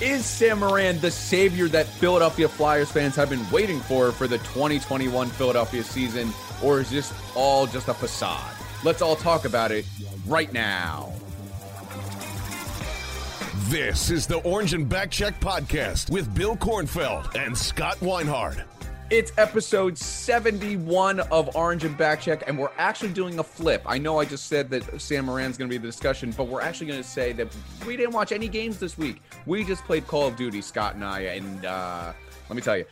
Is Sam Morin the savior that Philadelphia Flyers fans have been waiting for for the 2021 Philadelphia season, or is this all just a facade? Let's all talk about it right now. This is the Orange and Backcheck podcast with Bill Kornfeld and Scott Weinhard. It's episode 71 of Orange and Backcheck, and we're actually doing a flip. I know I just said that Sam Morin's going to be the discussion, but we're actually going to say that we didn't watch any games this week. We just played Call of Duty, Scott and I, and uh, let me tell you,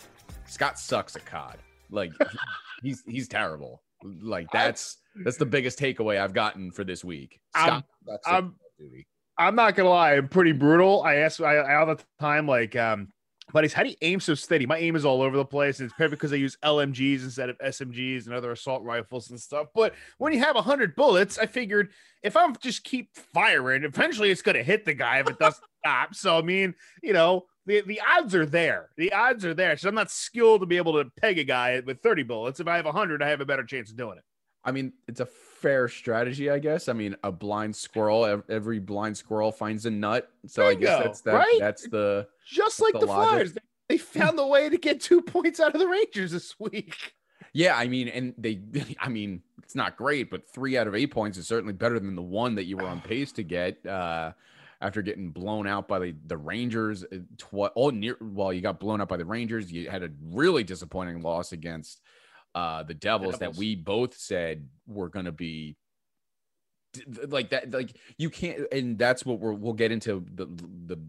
Scott sucks at COD. Like he's he's terrible. Like that's that's the biggest takeaway I've gotten for this week. Scott I'm- Call of Duty. I'm not gonna lie, I'm pretty brutal. I ask I, I all the time, like, um, buddies, how do you aim so steady? My aim is all over the place. And it's probably because I use LMGs instead of SMGs and other assault rifles and stuff. But when you have hundred bullets, I figured if I'm just keep firing, eventually it's gonna hit the guy if it doesn't stop. So I mean, you know, the, the odds are there. The odds are there. So I'm not skilled to be able to peg a guy with 30 bullets. If I have 100, I have a better chance of doing it. I mean, it's a fair strategy, I guess. I mean, a blind squirrel, every blind squirrel finds a nut. So I guess that's that, right? that's the Just That's like the the. Flyers, they, they found the way to get two points out of the Rangers this week. yeah. I mean, and they, I mean, it's not great, but three out of eight points is certainly better than the one that you were on pace to get. Uh, after getting blown out by the, the Rangers, tw- all near well, you got blown out by the Rangers. You had a really disappointing loss against uh, the Devils, that Devils. we both said were going to be like that. Like you can't, and that's what we're, we'll get into the the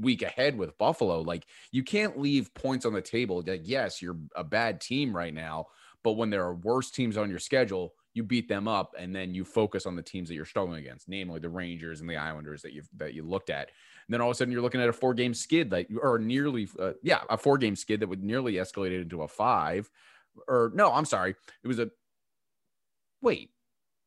week ahead with Buffalo. Like you can't leave points on the table. Like yes, you're a bad team right now, but when there are worse teams on your schedule, you beat them up, and then you focus on the teams that you're struggling against, namely the Rangers and the Islanders that you that you looked at. And then all of a sudden, you're looking at a four game skid that, or nearly, uh, yeah, a four game skid that would nearly escalate into a five. Or no, I'm sorry, it was a. Wait,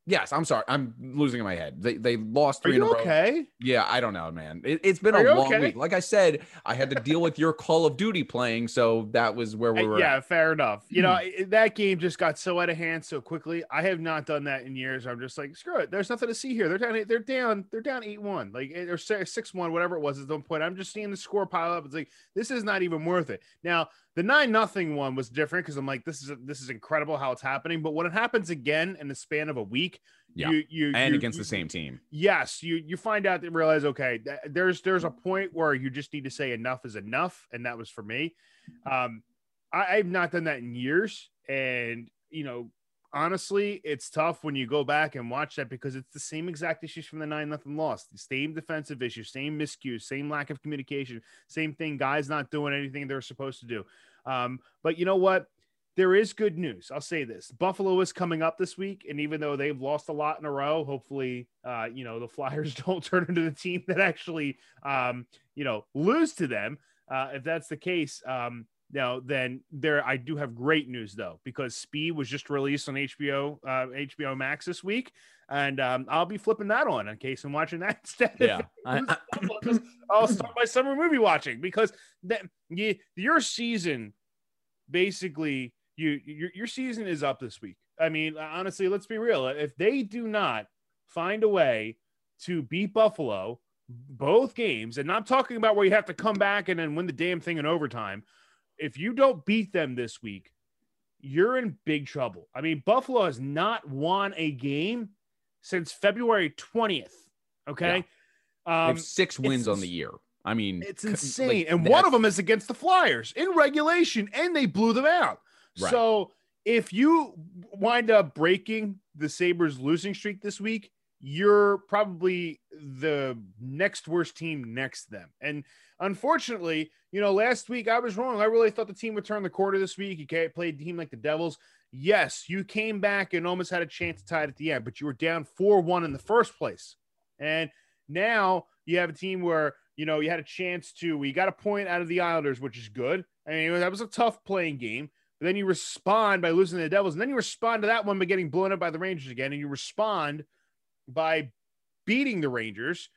yes, I'm sorry, I'm losing my head. They they lost three in a row. okay? Yeah, I don't know, man. It, it's been Are a long okay? week. Like I said, I had to deal with your Call of Duty playing, so that was where we Uh, were. yeah, at. fair enough. You know, that game just got so out of hand so quickly. I have not done that in years. I'm just like, screw it. There's nothing to see here. They're down. They're down. They're down eight one, like eh, or six one, whatever it was at some point. I'm just seeing the score pile up. It's like this is not even worth it. Now the nine nothing one was different because I'm like, this is this is incredible how it's happening. But when it happens again in the span of a week, Yeah. you you and you- against you- the same team. yes you you find out and realize okay th- there's there's a point where you just need to say enough is enough and that was for me um I, i've not done that in years and you know honestly it's tough when you go back and watch that because it's the same exact issues from the nine nothing loss the same defensive issues same miscues same lack of communication same thing guys not doing anything they're supposed to do um but you know what there is good news. I'll say this: Buffalo is coming up this week, and even though they've lost a lot in a row, hopefully, uh, you know the Flyers don't turn into the team that actually, um, you know, lose to them. Uh, if that's the case, um, now then there I do have great news though because Speed was just released on HBO, uh, HBO Max this week, and um, I'll be flipping that on in case I'm watching that instead. Yeah. It loses, I'll start my summer movie watching because that you, your season basically you your, your season is up this week. I mean, honestly, let's be real. If they do not find a way to beat Buffalo both games, and I'm talking about where you have to come back and then win the damn thing in overtime. If you don't beat them this week, you're in big trouble. I mean, Buffalo has not won a game since February 20th. Okay. They Um, six wins on the year. I mean, It's insane. like, and one of them is against the Flyers in regulation, and they blew them out. Right. So if you wind up breaking the Sabres losing streak this week, you're probably the next worst team next to them. And unfortunately, you know, last week I was wrong. I really thought the team would turn the corner this week. You can't play a team like the Devils. Yes, you came back and almost had a chance to tie it at the end, but you were down 4 1 in the first place. And now you have a team where, you know, you had a chance to, we got a point out of the Islanders, which is good. I mean, that was a tough playing game. But then you respond by losing to the Devils. And then you respond to that one by getting blown up by the Rangers again. And you respond by beating the Rangers.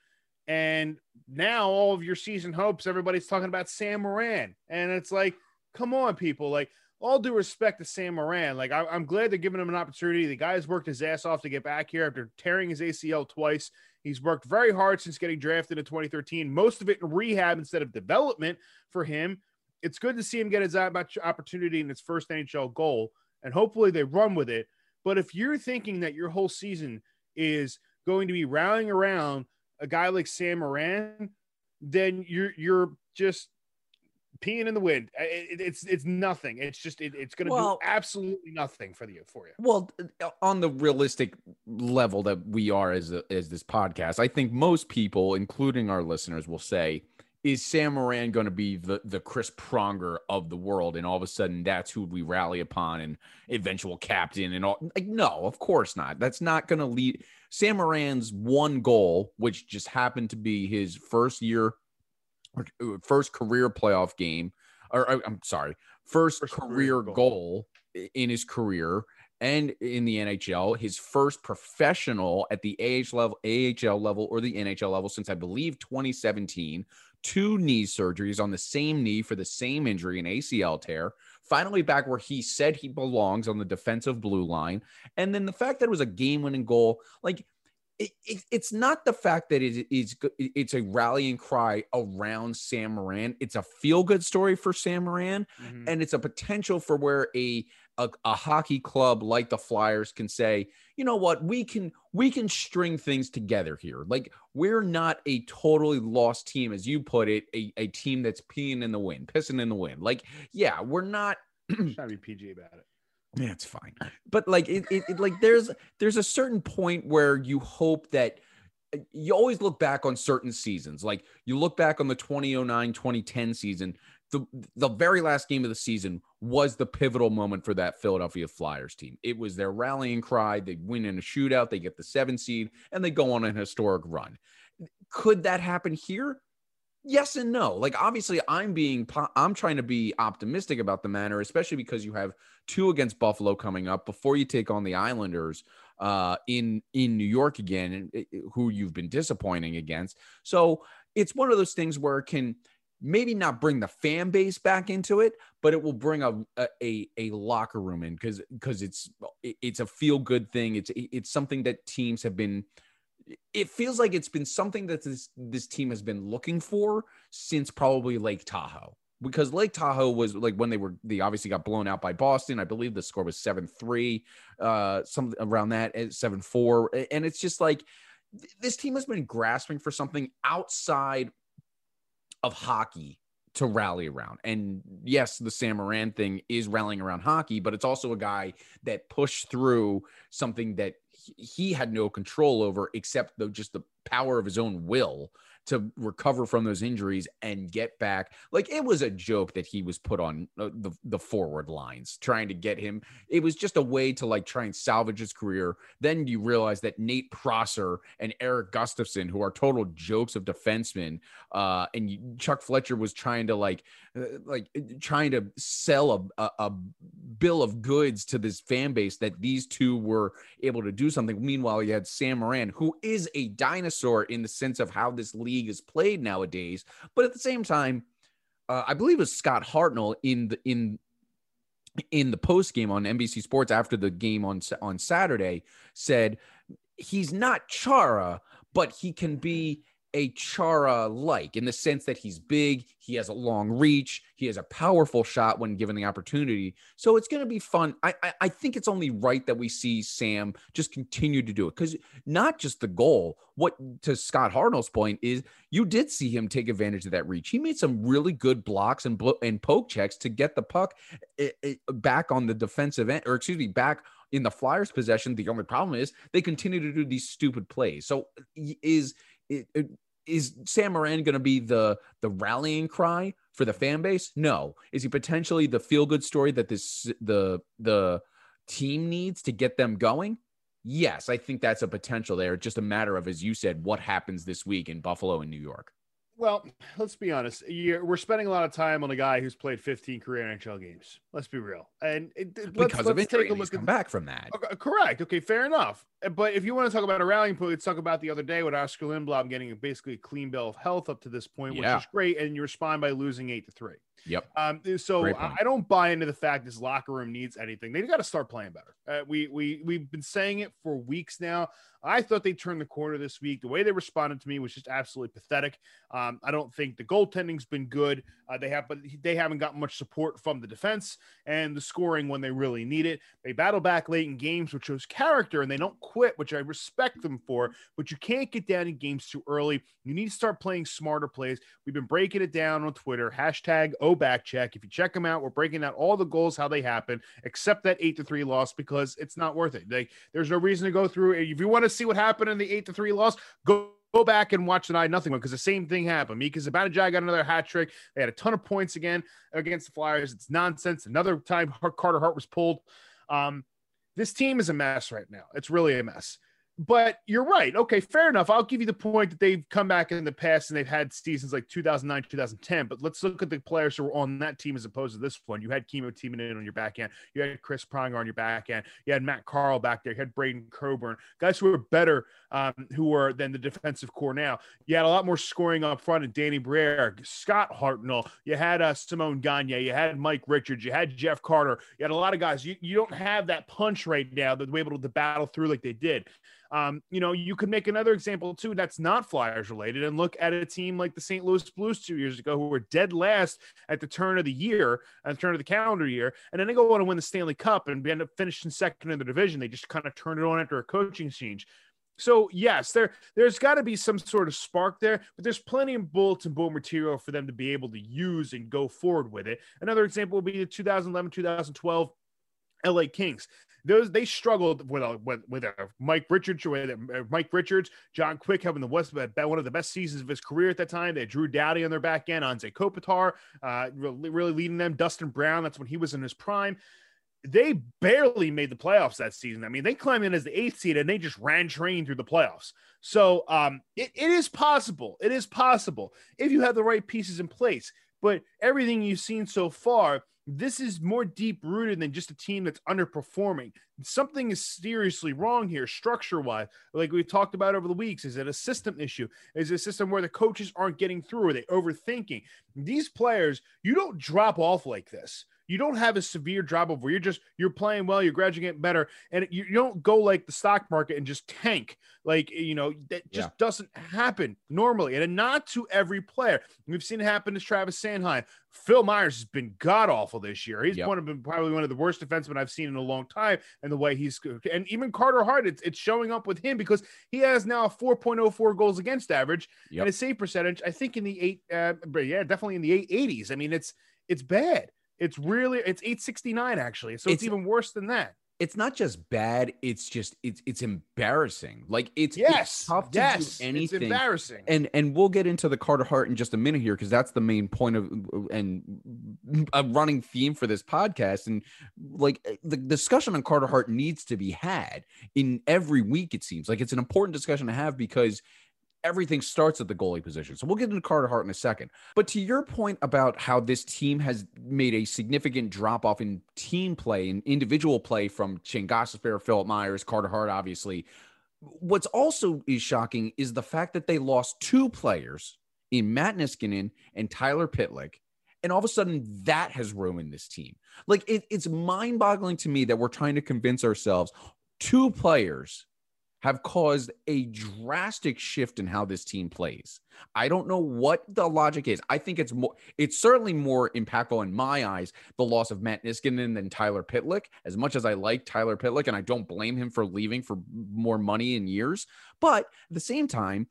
And now all of your season hopes, everybody's talking about Sam Morin. And it's like, come on, people. Like, all due respect to Sam Morin. Like, I, I'm glad they're giving him an opportunity. The guy's worked his ass off to get back here after tearing his ACL twice. He's worked very hard since getting drafted in 2013, most of it in rehab instead of development for him. It's good to see him get his opportunity in his first NHL goal, and hopefully they run with it. But if you're thinking that your whole season is going to be rallying around a guy like Sam Morin, then you're you're just peeing in the wind. It- it's it's nothing. It's just it, it's going to Well- do absolutely nothing for you for you. Well, uh, on the realistic level that we are as a, as this podcast, I think most people, including our listeners, will say, "Is Sam Morin going to be the the Chris Pronger of the world?" And all of a sudden, that's who we rally upon and eventual captain and all. Like, no, of course not. That's not going to lead. Sam Morin's one goal, which just happened to be his first year, uh, first career playoff game, or uh, I'm sorry, first, First career career goal. goal in his career and in the NHL, his first professional at the AH level, AHL level, or the NHL level since I believe 2017. Two knee surgeries on the same knee for the same injury, an ACL tear. Finally, back where he said he belongs on the defensive blue line. And then the fact that it was a game winning goal, like it, it, it's not the fact that it is it's a rallying cry around Sam Morin. It's a feel good story for Sam Morin, Mhm. and it's a potential for where a, a a hockey club like the Flyers can say, you know what, we can we can string things together here. Like we're not a totally lost team, as you put it, a, a team that's peeing in the wind, pissing in the wind. Like yeah, we're not Trying to be PG about it. yeah, it's fine. But like it, it, it like there's there's a certain point where you hope that uh, you always look back on certain seasons. Like you look back on the 2009 2010 season, the the very last game of the season was the pivotal moment for that Philadelphia Flyers team. It was their rallying cry. They win in a shootout, they get the 7 seed and they go on an historic run. Could that happen here? yes and no like obviously i'm being i'm trying to be optimistic about the matter especially because you have two against buffalo coming up before you take on the islanders uh in in new york again and uh, who you've been disappointing against so it's one of those things where it can maybe not bring the fan base back into it but it will bring a a, a, locker room in because because it's it's a feel good thing it's it's something that teams have been it feels like it's been something that this this team has been looking for since probably Lake Tahoe. Because Lake Tahoe was like when they were they obviously got blown out by Boston. I believe the score was 7-3, uh something around that, 7-4. And it's just like this team has been grasping for something outside of hockey to rally around. And yes, the Sam Morin thing is rallying around hockey, but it's also a guy that pushed through something that he- had no control over except the just the power of his own will to recover from those injuries and get back. Like it was a joke that he was put on uh, the the forward lines trying to get him. It was just a way to like try and salvage his career. Then you realize that Nate Prosser and Erik Gustafsson, who are total jokes of defensemen, uh, and Chuck Fletcher was trying to like uh, like uh, trying to sell a, a, a bill of goods to this fan base that these two were able to do something. Meanwhile, you had Sam Morin, who is a dinosaur in the sense of how this league is played nowadays, but at the same time, uh, I believe it was Scott Hartnell in the in in the post game on NBC Sports after the game on on Saturday said he's not Chara, but he can be a Chara like in the sense that he's big, he has a long reach, he has a powerful shot when given the opportunity. So it's going to be fun. I, I, I think it's only right that we see Sam just continue to do it because not just the goal. What to Scott Hartnell's point is, you did see him take advantage of that reach. He made some really good blocks and blo- and poke checks to get the puck eh, eh, back on the defensive end, or excuse me, back in the Flyers' possession. The only problem is they continue to do these stupid plays. So is is Sam Morin going to be the the rallying cry for the fan base? No. Is he potentially the feel good story that this the the team needs to get them going? Yes, I think that's a potential there. Just a matter of, as you said, what happens this week in Buffalo and New York. Well, let's be honest. You're, we're spending a lot of time on a guy who's played 15 career NHL games. Let's be real. And it, because let's, of let's injury, take a look come at back from that. Okay, correct. Okay, fair enough. But if you want to talk about a rallying point, let's talk about the other day with Oskar Lindblom getting basically a clean bill of health up to this point, which is great. And you respond by losing eight to three. Yep. Um, so I don't buy into the fact this locker room needs anything. They've got to start playing better. Uh, we we we've been saying it for weeks now. I thought they turned the corner this week. The way they responded to me was just absolutely pathetic. Um, I don't think the goaltending's been good. Uh, they have, but they haven't got much support from the defense and the scoring when they really need it. They battle back late in games, which shows character, and they don't quit, which I respect them for. But you can't get down in games too early. You need to start playing smarter plays. We've been breaking it down on Twitter. Hashtag OBackCheck. If you check them out, we're breaking out all the goals, how they happen, except that eight to three loss because it's not worth it. Like, there's no reason to go through. If you want to see what happened in the eight to three loss, go. Go back and watch the nine nothing one because the same thing happened. Mika Zibanejad got another hat trick. They had a ton of points again against the Flyers. It's nonsense. Another time Carter Hart was pulled. Um, this team is a mess right now. It's really a mess. But you're right. Okay, fair enough. I'll give you the point that they've come back in the past and they've had seasons like 2009, 2010. But let's look at the players who were on that team as opposed to this one. You had Kimmo Timonen in on your back end. You had Chris Pronger on your back end. You had Matt Carle back there. You had Braydon Coburn, guys who were better, um, who were than the defensive core now. You had a lot more scoring up front and Danny Briere, Scott Hartnell. You had uh, Simon Gagne. You had Mike Richards. You had Jeff Carter. You had a lot of guys. You, you don't have that punch right now that we're able to battle through like they did. Um, you know, you could make another example too that's not Flyers related and look at a team like the St. Louis Blues two years ago who were dead last at the turn of the year, at the turn of the calendar year, and then they go on to win the Stanley Cup and end up finishing second in the division. They just kind of turned it on after a coaching change. So yes, there there's got to be some sort of spark there, but there's plenty of bulletin board material for them to be able to use and go forward with it. Another example would be the 2011 2012 LA Kings. Those they struggled with with, with Mike Richards, with uh, Mike Richards, John Quick having the West one of the best seasons of his career at that time. They Drew Doughty on their back end, Anze Kopitar, uh, really, really leading them. Dustin Brown, that's when he was in his prime. They barely made the playoffs that season. I mean, they climbed in as the eighth seed and they just ran train through the playoffs. So um, it, it is possible. It is possible if you have the right pieces in place. But everything you've seen so far, this is more deep rooted than just a team that's underperforming. Something is seriously wrong here, structure wise. Like we've talked about over the weeks, is it a system issue? Is it a system where the coaches aren't getting through? Are they overthinking? These players, you don't drop off like this. You don't have a severe drop off where you're just you're playing well, you're gradually getting better, and you, you don't go like the stock market and just tank. Like you know that just Yeah. doesn't happen normally, and not to every player. We've seen it happen to Travis Sanheim. Phil Myers has been god awful this year. He's Yep. one of them, probably one of the worst defensemen I've seen in a long time. And the way he's and even Carter Hart, it's, it's showing up with him because he has now a 4.04 goals against average Yep. and a save percentage. I think in the eight, uh, but yeah, definitely in the eight eighties. I mean, it's it's bad. It's really it's 869 actually. So it's, It's- even worse than that. It's not just bad; it's just it's it's embarrassing. Like it's Yes, it's tough to yes, do it's anything. embarrassing. and and we'll get into the Carter Hart in just a minute here because that's the main point of and a running theme for this podcast. And like eh, the discussion on Carter Hart needs to be had in every week. It seems like it's an important discussion to have because everything starts at the goalie position. So we'll get into Carter Hart in a second. But to your point about how this team has made a significant drop off in team play and individual play from Shane Gostisbehere, Philip Myers, Carter Hart, obviously. What's also is shocking is the fact that they lost two players in Matt Niskanen and Tyler Pitlick. And all of a sudden, that has ruined this team. Like it, it's mind boggling to me that we're trying to convince ourselves two players have caused a drastic shift in how this team plays. I don't know what the logic is. I think it's more it's certainly more impactful in my eyes the loss of Matt Niskanen than Tyler Pitlick. As much as I like Tyler Pitlick and I don't blame him for leaving for more money in years, but at the same time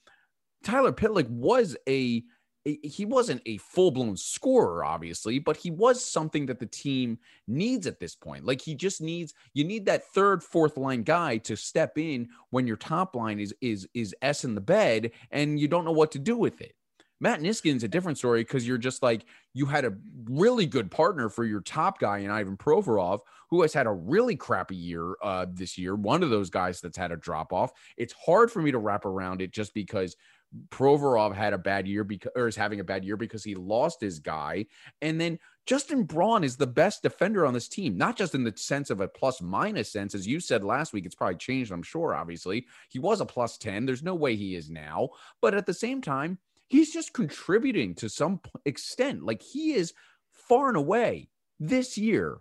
Tyler Pitlick was a he wasn't a full blown scorer, obviously, but he was something that the team needs at this point. Like he just needs you need that third, fourth line guy to step in when your top line is is is s in the bed and you don't know what to do with it. Matt Niskanen's a different story because you're just like you had a really good partner for your top guy in Ivan Provorov, who has had a really crappy year uh, this year. One of those guys that's had a drop off. It's hard for me to wrap around it just because Provorov had a bad year because or is having a bad year because he lost his guy. And then Justin Braun is the best defender on this team, not just in the sense of a plus minus sense. As you said last week, it's probably changed, I'm sure, obviously. He was a plus 10. There's no way he is now. But at the same time, he's just contributing to some extent. Like he is far and away this year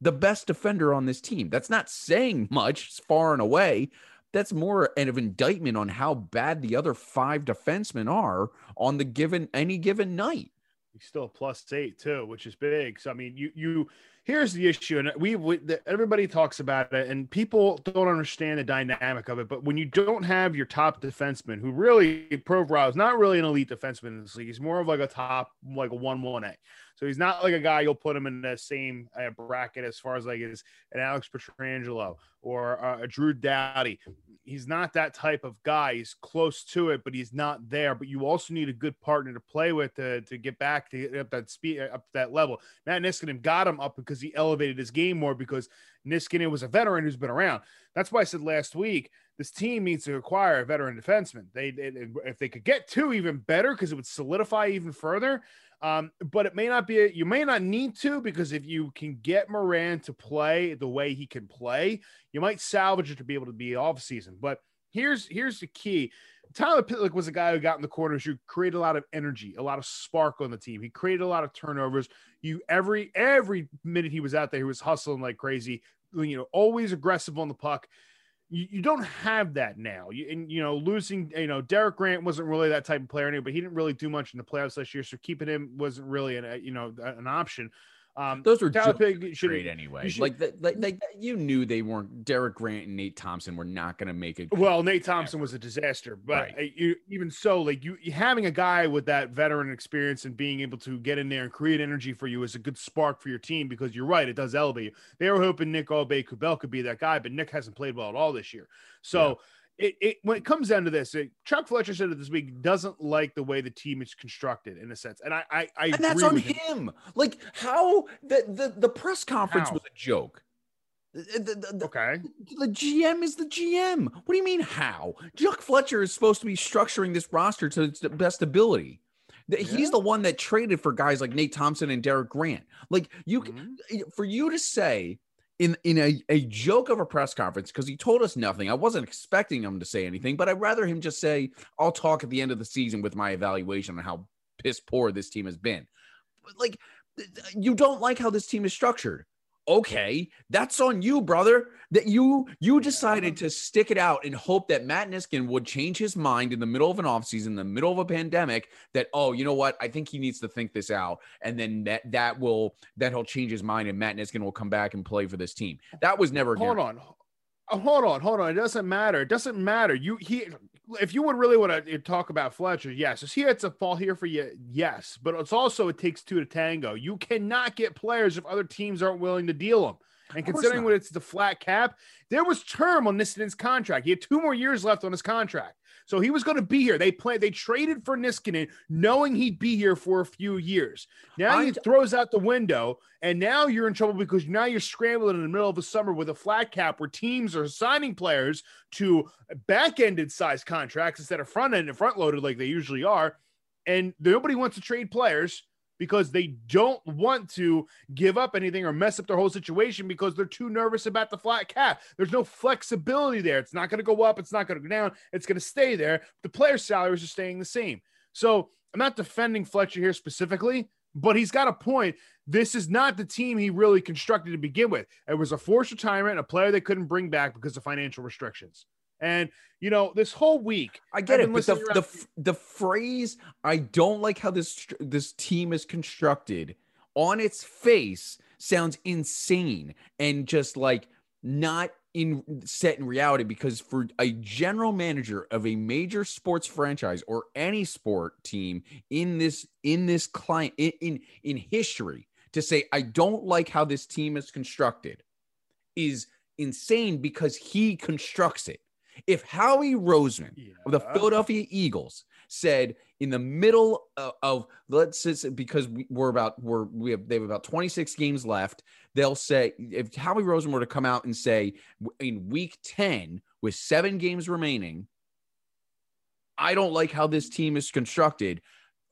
the best defender on this team. That's not saying much, far and away, that's more an indictment on how bad the other five defensemen are on the given any given night. He's still plus eight too, which is big. So I mean, you you here's the issue, and we, we the, everybody talks about it, and people don't understand the dynamic of it. But when you don't have your top defenseman, who really Provorov is not really an elite defenseman in this league, he's more of like a top like a one one A. So he's not like a guy you'll put him in the same uh, bracket as far as like is an Alex Pietrangelo or uh, a Drew Doughty. He's not that type of guy. He's close to it, but he's not there. But you also need a good partner to play with to, to get back to up that speed up to that level. Matt Niskanen got him up because he elevated his game more because Niskanen was a veteran who's been around. That's why I said last week this team needs to acquire a veteran defenseman. They, they if they could get two, even better because it would solidify even further. Um, but it may not be, you may not need to because if you can get Morin to play the way he can play, you might salvage it to be able to be off season. But here's here's the key. Tyler Pitlick was a guy who got in the corners, who created a lot of energy, a lot of spark on the team. He created a lot of turnovers. You every every minute he was out there, he was hustling like crazy. You know, always aggressive on the puck you, you don't have that now. You, and you know, losing, you know, Derek Grant wasn't really that type of player anyway, but he didn't really do much in the playoffs last year, so keeping him wasn't really an, uh, you know, an option. Um, Those were Tyler Pig should, great anyway. Should, like, the, like, like, you knew they weren't. Derek Grant and Nate Thompson were not going to make it. Well, Nate Thompson was a disaster, but right. you, even so, like you, having a guy with that veteran experience and being able to get in there and create energy for you is a good spark for your team because you're right, it does elevate you. They were hoping Nick Aube-Kubel could be that guy, but Nick hasn't played well at all this year. So. Yeah it, it when it comes down to this, it, Chuck Fletcher said it this week doesn't like the way the team is constructed in a sense, and I I, I and that's on him. him. Like how the the, the press conference how? was a joke. The, the, okay. The GM is the GM. What do you mean how? Chuck Fletcher is supposed to be structuring this roster to its best ability. He's yeah. the one that traded for guys like Nate Thompson and Derek Grant. Like you, mm-hmm. for you to say in in a, a joke of a press conference because he told us nothing. I wasn't expecting him to say anything, but I'd rather him just say, I'll talk at the end of the season with my evaluation on how piss poor this team has been. Like, you don't like how this team is structured okay, that's on you, brother. That you you decided to stick it out and hope that Matt Niskanen would change his mind in the middle of an offseason, in the middle of a pandemic, that oh, you know what, I think he needs to think this out. And then that that will that he'll change his mind and Matt Niskanen will come back and play for this team. That was never hold on. Hold on, hold on. It doesn't matter. It doesn't matter. You he if you would really want to eh, talk about Fletcher, yes. Is he had to fall here for you? Yes. But it's also it takes two to tango. You cannot get players if other teams aren't willing to deal them. And considering what it's the flat cap, there was term on Niskanen's contract. He had two more years left on his contract. So he was going to be here. They play. They traded for Niskanen, knowing he'd be here for a few years. Now he throws out the window, and now you're in trouble because now you're scrambling in the middle of the summer with a flat cap where teams are signing players to back-ended size contracts instead of front-end and front-loaded like they usually are, and nobody wants to trade players because they don't want to give up anything or mess up their whole situation because they're too nervous about the flat cap. There's no flexibility there. It's not going to go up. It's not going to go down. It's going to stay there. The player salaries are staying the same. So I'm not defending Fletcher here specifically, but he's got a point. This is not the team he really constructed to begin with. It was a forced retirement, a player they couldn't bring back because of financial restrictions. And you know, this whole week, I get it, but the, the f- the phrase "I don't like how this this team is constructed" on its face sounds insane and just like not in set in reality. Because for a general manager of a major sports franchise or any sport team in this in this client in in, in history to say I don't like how this team is constructed is insane because he constructs it. If Howie Roseman of the Philadelphia Eagles said in the middle of, of let's just because we- we're about we're we have they have about 26 games left they'll say if Howie Roseman were to come out and say in week 10 with 7 games remaining I don't like how this team is constructed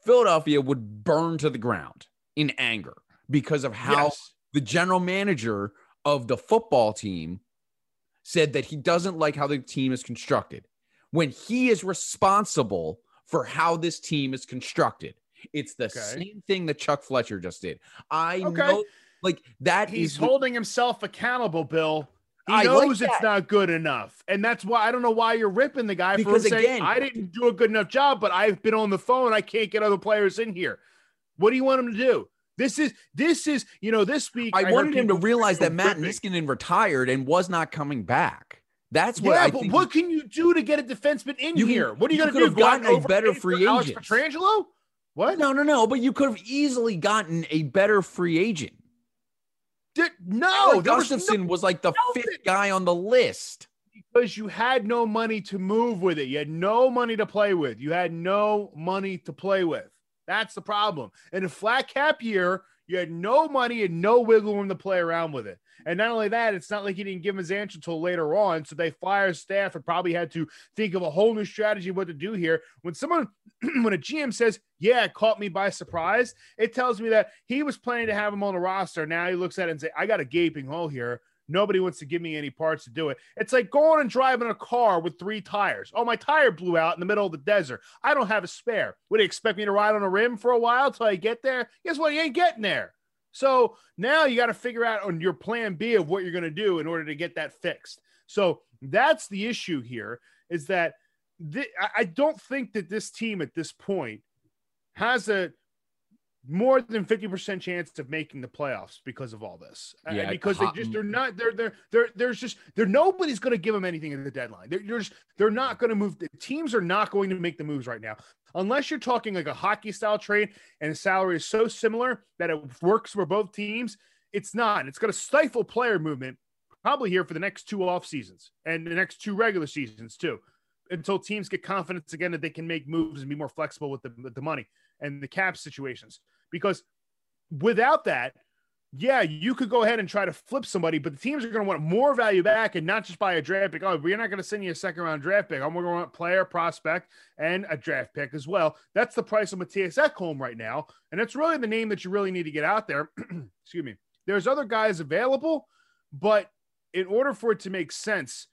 Philadelphia would burn to the ground in anger because of how Yes. the general manager of the football team said that he doesn't like how the team is constructed when he is responsible for how this team is constructed. It's the Okay. same thing that Chuck Fletcher just did. I Okay. know, like that he's is the- holding himself accountable, Bill. He I like knows it's not good enough. And that's why I don't know why you're ripping the guy Because for saying again- I didn't do a good enough job, but I've been on the phone. I can't get other players in here. What do you want him to do? This is this is you know this week. I heard wanted him to realize that Matt. Niskanen retired and was not coming back. That's what yeah, I but what can you do to get a defenseman in You here? What are you, you going to do? have Go gotten and a better free agent. Pietrangelo? What? no, no, no. But you could have easily gotten a better free agent. Did- no, Alec there was no Gustafsson was like the no- fifth guy on the list. because you had no money to move with it. You had no money to play with. You had no money to play with. That's the problem. In a flat cap year, you had no money and no wiggle room to play around with it. And not only that, it's not like he didn't give his answer until later on. So they fired staff and probably had to think of a whole new strategy what to do here. When someone, when a GM says, Yeah, caught me by surprise, it tells me that he was planning to have him on the roster. Now he looks at it and say, I got a gaping hole here. Nobody wants to give me any parts to do it. It's like going and driving a car with three tires. Oh, my tire blew out in the middle of the desert. I don't have a spare. Would you expect me to ride on a rim for a while till I get there? Guess what? You ain't getting there. So now you got to figure out on your plan B of what you're going to do in order to get that fixed. So that's the issue here is that I- I don't think that this team at this point has a more than 50% chance of making the playoffs because of all this. Yeah, because they just they're not they're they're they're there's just they're nobody's going to give them anything at the deadline. They're, they're just they're not going to move the teams are not going to make the moves right now. Unless you're talking like a hockey style trade and the salary is so similar that it works for both teams, it's not. It's going to stifle player movement probably here for the next two off seasons and the next two regular seasons too until teams get confidence again that they can make moves and be more flexible with the, with the money and the cap situations. Because without that, yeah, you could go ahead and try to flip somebody, but the teams are going to want more value back and not just buy a draft pick. Oh, we're not going to send you a second round draft pick. I'm going to want player, prospect, and a draft pick as well. That's the price of Mattias Ekholm right now. And that's really the name that you really need to get out there. Excuse me. There's other guys available, but in order for it to make sense,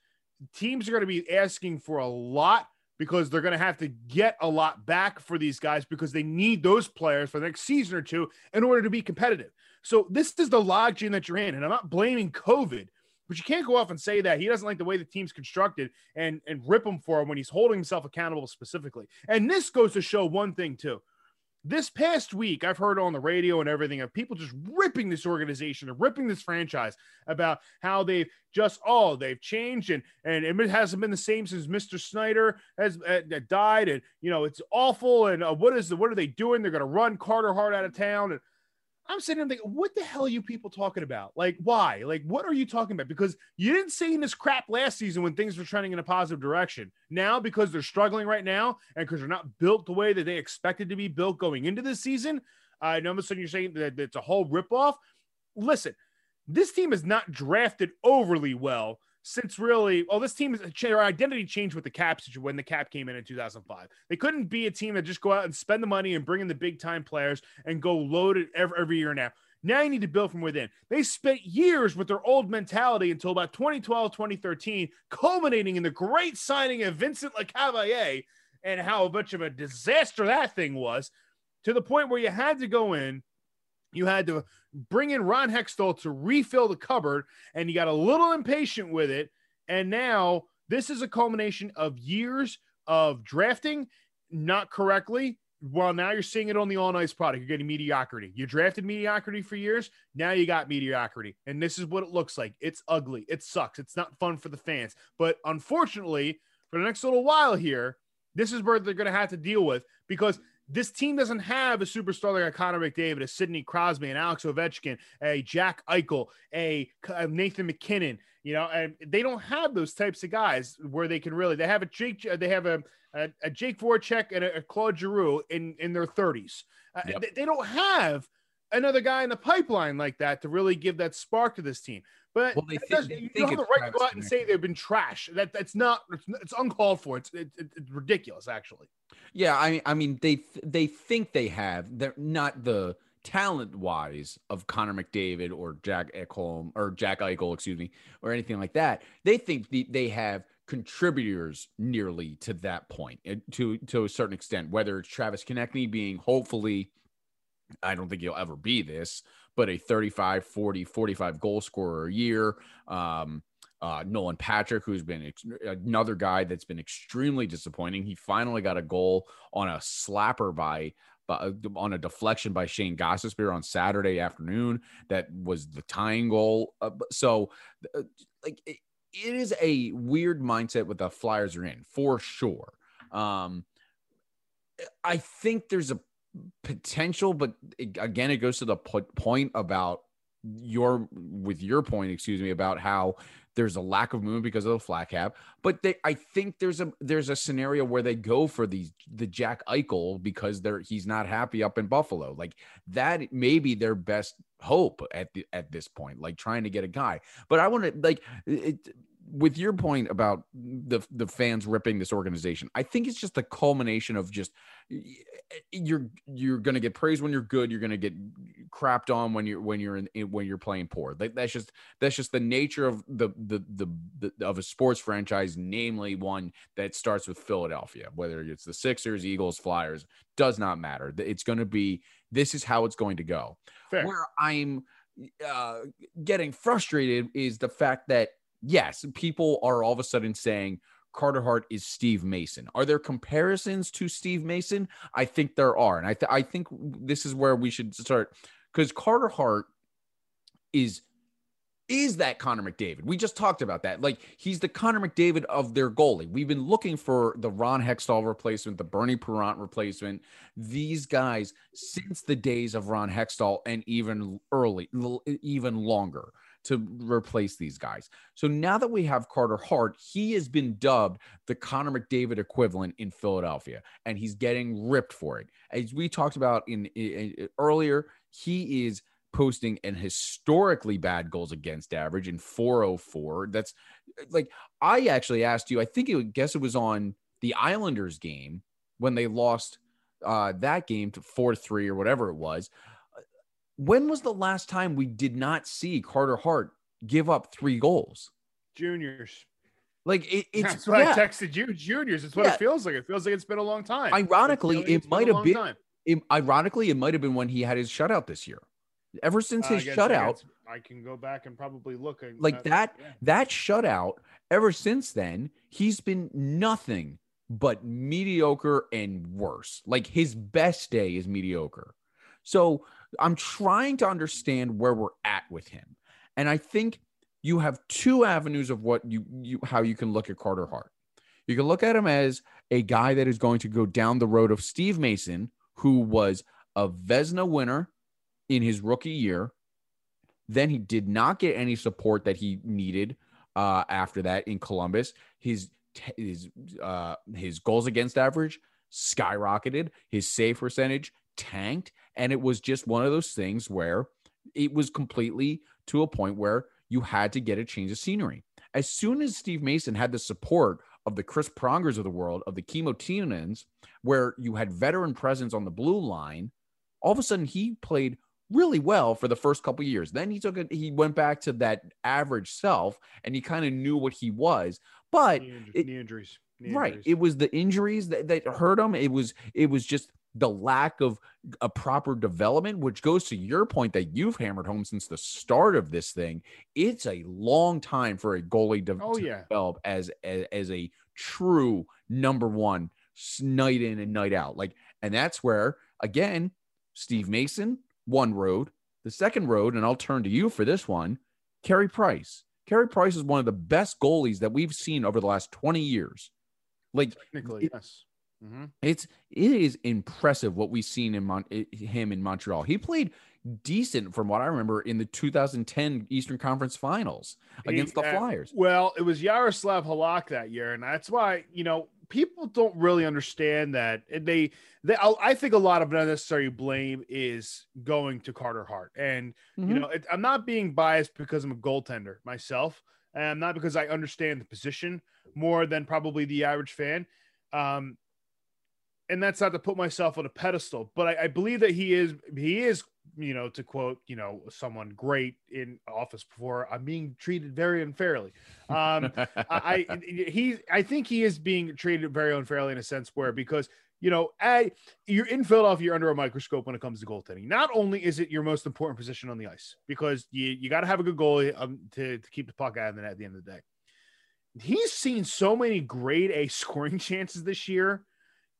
teams are going to be asking for a lot because they're going to have to get a lot back for these guys because they need those players for the next season or two in order to be competitive. So this is the logjam that you're in, and I'm not blaming COVID, but you can't go off and say that he doesn't like the way the team's constructed and and rip him for him when he's holding himself accountable specifically. And this goes to show one thing too. This past week, I've heard on the radio and everything of people just ripping this organization and ripping this franchise about how they've just oh they've changed and and it hasn't been the same since Mr. Snider has uh, died and you know it's awful and uh, what is the what are they doing? They're going to run Carter Hart out of town and I'm sitting there thinking, what the hell are you people talking about? Like, why? Like, what are you talking about? Because you didn't say this crap last season when things were trending in a positive direction. Now, because they're struggling right now and because they're not built the way that they expected to be built going into this season, I know all of a sudden you're saying that it's a whole ripoff. Listen, this team is not drafted overly well since really, well, this team is their identity changed with the cap situation when the cap came in in 2005. They couldn't be a team that just go out and spend the money and bring in the big time players and go loaded every, every year now. Now you need to build from within. They spent years with their old mentality until about 2012, 2013, culminating in the great signing of Vincent LeCavalier and how much of a disaster that thing was to the point where you had to go in, you had to bring in Ron Hextall to refill the cupboard, and you got a little impatient with it. And now This is a culmination of years of drafting not correctly. Well, now you're seeing it on the all nice product. You're getting mediocrity. You drafted mediocrity for years. Now you got mediocrity. And this is what it looks like. It's ugly. It sucks. It's not fun for the fans. But unfortunately, for the next little while here, this is where they're going to have to deal with because this team doesn't have a superstar like a Connor McDavid, a Sidney Crosby, an Alex Ovechkin, a Jack Eichel, a a Nathan MacKinnon. You know, and they don't have those types of guys where they can really. They have a Jake. They have a a, a Jake Voracek and a, a Claude Giroux in in their thirties. Uh, Yep. they, they don't have another guy in the pipeline like that to really give that spark to this team. But Well, think- you have the right to go out and say they've been trash. That that's not it's, it's uncalled for. It's it, it- it's ridiculous actually. Yeah, I mean, I mean, they they think they have. They're not the talent wise of Connor McDavid or Jack Ekholm or Jack Eichel, excuse me, or anything like that. They think the, they have contributors nearly to that point, point to to a certain extent. Whether it's Travis Konecny being hopefully, I don't think he'll ever be this, but a 35, 40, 45 goal scorer a year. Um, uh, Nolan Patrick, who's been ex- another guy that's been extremely disappointing. He finally got a goal on a slapper by, on a deflection by Shane Gostisbehere on Saturday afternoon. That was the tying goal. Uh, so, uh, like, it, it is a weird mindset what the Flyers are in for sure. Um, I think there's a potential, but it- again, it goes to the po- point about your with your point, excuse me, about how there's a lack of movement because of the flat cap. But they, I think there's a there's a scenario where they go for these the Jack Eichel because they're he's not happy up in Buffalo. Like that may be their best hope at the at this point, like trying to get a guy. But I want to like it, with your point about the the fans ripping this organization. I think it's just the culmination of just you're you're going to get praised when you're good you're going to get crapped on when you're when you're in when you're playing poor that's just that's just the nature of the, the the the of a sports franchise namely one that starts with Philadelphia whether it's the Sixers Eagles Flyers does not matter it's going to be this is how it's going to go Fair. where I'm uh, getting frustrated is the fact that yes, people are all of a sudden saying Carter Hart is Steve Mason. Are there comparisons to Steve Mason? I think there are, and I th- I think this is where we should start because Carter Hart is is that Connor McDavid. We just talked about that. Like he's the Connor McDavid of their goalie. We've been looking for the Ron Hextall replacement, the Bernie Parent replacement. These guys since the days of Ron Hextall and even early, even longer to replace these guys. So now that we have Carter Hart, he has been dubbed the Connor McDavid equivalent in Philadelphia, and he's getting ripped for it. As we talked about in, in- in- earlier, he is posting an historically bad goals against average in 404. That's like I actually asked you, I think it guess it was on the Islanders game when they lost uh that game to 4-3 or whatever it was. When was the last time we did not see Carter Hart give up three goals? Juniors. Like it, it's That's why yeah. I texted you, juniors. It's what Yeah. it feels like. It feels like it's been a long time. Ironically, I feel like it might have long been- it- ironically, it might have been when he had his shutout this year. Ever since Uh, his against- shutout, against- I can go back and probably look at like uh, that yeah. that shutout ever since then he's been nothing but mediocre and worse like his best day is mediocre so i'm trying to understand where we're at with him and i think you have two avenues of what you, you how you can look at carter hart you can look at him as a guy that is going to go down the road of steve mason who was a Vezina winner in his rookie year then he did not get any support that he needed uh, after that in Columbus. His his uh, his goals against average skyrocketed. His save percentage tanked, and it was just one of those things where it was completely to a point where you had to get a change of scenery. As soon as Steve Mason had the support of the Chris Prongers of the world, of the Kimmo Timonens, where you had veteran presence on the blue line, all of a sudden he played really well for the first couple years. Then he took it, he went back to that average self and he kind of knew what he was. But knee, inju- it- knee injuries. Knee right, injuries. it was the injuries that, that hurt him. It was it was just the lack of a proper development, which goes to your point that you've hammered home since the start of this thing. It's a long time for a goalie to, Oh, yeah. develop as, as as a true number one night in and night out. Like, and that's where again, Steve Mason, one road, the second road, and I'll turn to you for this one. Carey Price. Carey Price is one of the best goalies that we've seen over the last 20 years. Like Technically, it- yes. Hmm it's it is impressive what we've seen in Mon- him in Montreal. He played decent from what I remember in the 2010 Eastern Conference Finals against the He, uh, Flyers. Well, it was Jaroslav Halak that year, and that's why you know people don't really understand that. And They, they, I think a lot of unnecessary blame is going to Carter Hart, and you Mhm. know it, I'm not being biased because I'm a goaltender myself, and not because I understand the position more than probably the average fan. Um, and that's not to put myself on a pedestal, but I, I believe that he is he is you know to quote you know someone great in office before I'm being treated very unfairly. Um, I, I he I think he is being treated very unfairly in a sense where because you know I you're in Philadelphia you're under a microscope when it comes to goaltending. Not only is it your most important position on the ice because you you got to have a good goalie um, to to keep the puck out of the net at the end of the day. He's seen so many grade A scoring chances this year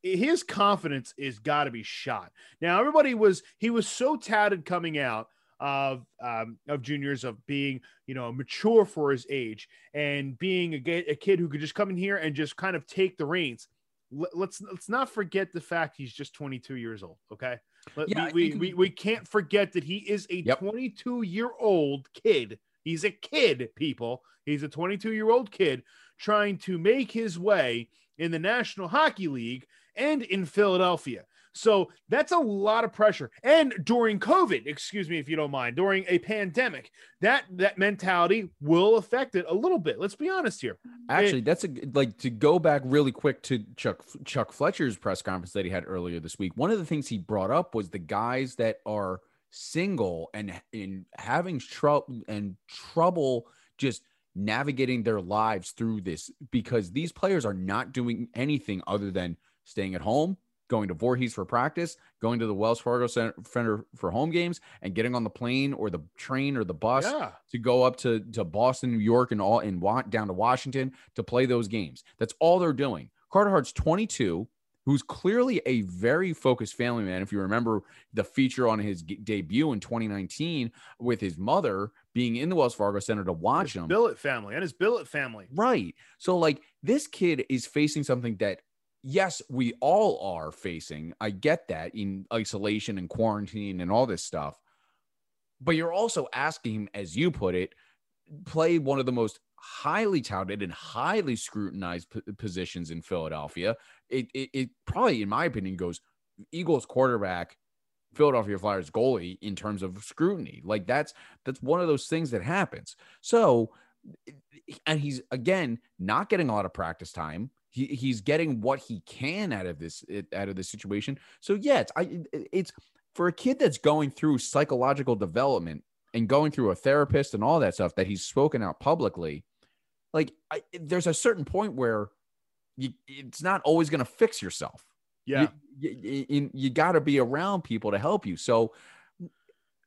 his confidence is got to be shot. Now everybody was he was so touted coming out of um, of juniors of being you know mature for his age and being a, a kid who could just come in here and just kind of take the reins. Let- Let's let's not forget the fact he's just 22 years old. Okay, Let- Yeah, we, we, we we can't forget that he is a Yep. 22 year old kid. He's a kid, people. He's a 22 year old kid trying to make his way in the National Hockey League and in Philadelphia. So that's a lot of pressure. And during COVID, excuse me if you don't mind, during a pandemic, that that mentality will affect it a little bit. Let's be honest here. Actually, that's a like to go back really quick to Chuck Chuck Fletcher's press conference that he had earlier this week. One of the things he brought up was the guys that are single and in having trouble and trouble just navigating their lives through this because these players are not doing anything other than staying at home, going to Voorhees for practice, going to the Wells Fargo Center for home games, and getting on the plane or the train or the bus Yeah. to go up to, to Boston, New York, and all and down to Washington to play those games. That's all they're doing. Carter Hart's 22, who's clearly a very focused family man. If you remember the feature on his g- debut in 2019 with his mother being in the Wells Fargo Center to watch His him. Billet family and his Billet family. Right. So, like, this kid is facing something that, yes, we all are facing. I get that in isolation and quarantine and all this stuff. But you're also asking him, as you put it, play one of the most highly touted and highly scrutinized p- positions in Philadelphia. It, it, it probably, in my opinion, goes Eagles quarterback, Philadelphia Flyers goalie in terms of scrutiny. Like that's that's one of those things that happens. So, and he's again not getting a lot of practice time. He, he's getting what he can out of this out of this situation. So yeah, it's I it's for a kid that's going through psychological development and going through a therapist and all that stuff that he's spoken out publicly. Like I, there's a certain point where you, it's not always going to fix yourself. Yeah. You, you, you, got to be around people to help you. So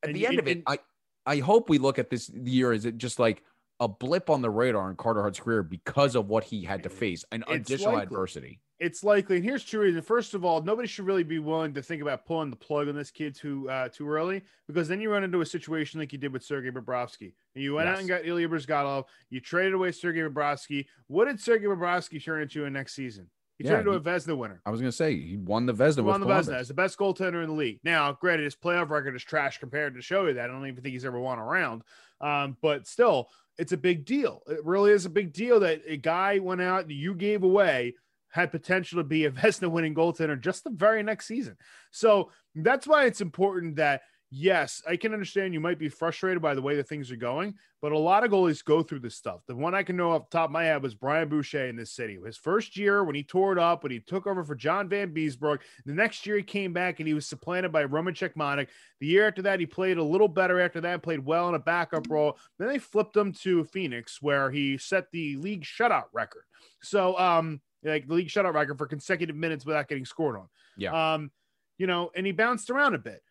at And the end of it, I, I hope we look at this year as it just like a blip on the radar in Carter Hart's career because of what he had to face and additional likely. adversity. it's likely, and here's two reasons. First of all, nobody should really be willing to think about pulling the plug on this kid too uh, too early, because then you run into a situation like you did with Sergei Bobrovsky. You went out and got Ilya Bryzgalov. You traded away Sergei Bobrovsky. What did Sergei Bobrovsky turn into in next season? He Yeah, turned into a Vezina winner. I was going to say he won the Vezina He won the Columbus. Vezina as the best goaltender in the league. Now, granted, his playoff record is trash compared to show you that. I don't even think he's ever won a round. Um, but still, it's a big deal. It really is a big deal that a guy went out that you gave away had potential to be a Vezina winning goaltender just the very next season. So that's why it's important that yes, I can understand you might be frustrated by the way that things are going, but a lot of goalies go through this stuff. The one I can know off the top of my head was Brian Boucher in this city. His first year when he tore it up, when he took over for John Vanbiesbrouck, the next year he came back and he was supplanted by Roman Cechmanek. The year after that, he played a little better after that, played well in a backup role. Then they flipped him to Phoenix, where he set the league shutout record. So, um, like the league shutout record for consecutive minutes without getting scored on. Yeah. Um, you know, and he bounced around a bit.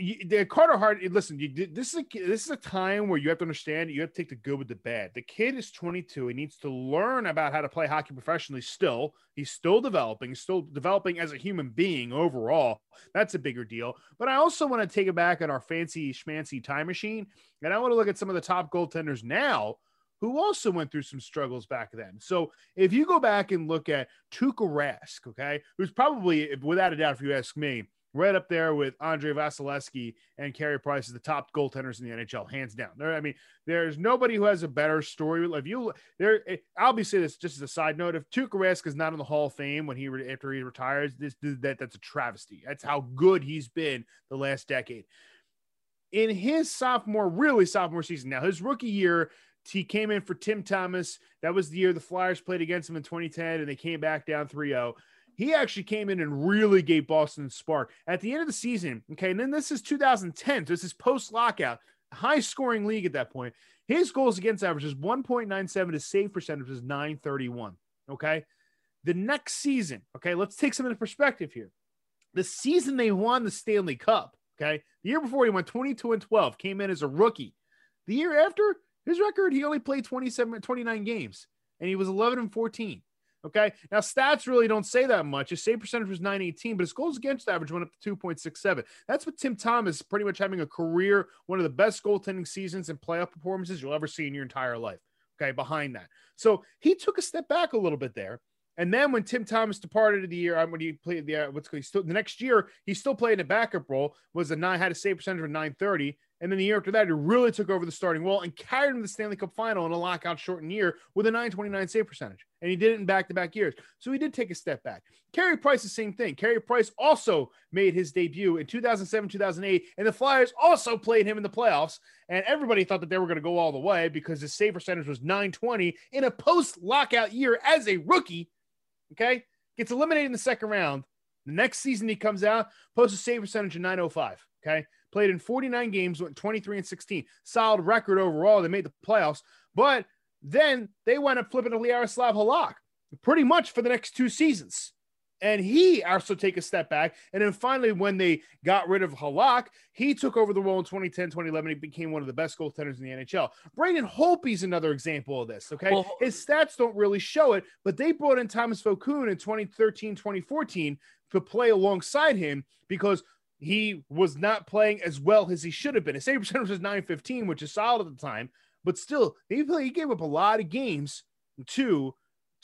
You, the Carter Hart, listen, you, this is a this is a time where you have to understand you have to take the good with the bad. The kid is 22; he needs to learn about how to play hockey professionally. Still, he's still developing, still developing as a human being overall. That's a bigger deal. But I also want to take it back on our fancy schmancy time machine, and I want to look at some of the top goaltenders now who also went through some struggles back then. So if you go back and look at Tuukka Rask, okay, who's probably, without a doubt, if you ask me, right up there with Andre Vasilevskiy and Carey Price as the top goaltenders in the NHL, hands down. There, I mean, there's nobody who has a better story. If you there, eh, I'll be saying this just as a side note. If Tuukka Rask is not in the Hall of Fame when he after he retires, this that that's a travesty. That's how good he's been the last decade. In his sophomore, really sophomore season, now his rookie year, he came in for Tim Thomas. That was the year the Flyers played against him in 2010, and they came back down 3 0. He actually came in and really gave Boston a spark. At the end of the season, okay, and then this is 2010, so this is post lockout, high scoring league at that point. His goals against average is 1.97, his save percentage is 931. Okay. The next season, okay, let's take some into perspective here. The season they won the Stanley Cup, okay, the year before he went 22 and 12, came in as a rookie. The year after, his record, he only played 27, 29 games and he was 11 and 14. Okay. Now, stats really don't say that much. His save percentage was 918, but his goals against average went up to 2.67. That's what Tim Thomas pretty much having a career, one of the best goaltending seasons and playoff performances you'll ever see in your entire life. Okay. Behind that. So he took a step back a little bit there. And then when Tim Thomas departed the year, I when he played the uh, what's he still the next year, he still played in a backup role, was a nine had a save percentage of 930. And then the year after that, he really took over the starting role and carried him to the Stanley Cup final in a lockout shortened year with a 929 save percentage. And he did it in back to back years. So he did take a step back. Carey Price, the same thing. Carey Price also made his debut in 2007, 2008. And the Flyers also played him in the playoffs. And everybody thought that they were going to go all the way because his save percentage was 920 in a post lockout year as a rookie. Okay. Gets eliminated in the second round. The next season he comes out, posts a save percentage of 905. Okay played in 49 games, went 23 and 16. Solid record overall. They made the playoffs, but then they went up flipping to Jaroslav Halak pretty much for the next two seasons. And he also take a step back. And then finally, when they got rid of Halak, he took over the role in 2010, 2011. He became one of the best goaltenders in the NHL. Braden Holtby's another example of this. Okay. Well, His stats don't really show it, but they brought in Thomas Vokoun in 2013, 2014 to play alongside him because he was not playing as well as he should have been. His save percentage was 915, which is solid at the time, but still, he, played, he gave up a lot of games to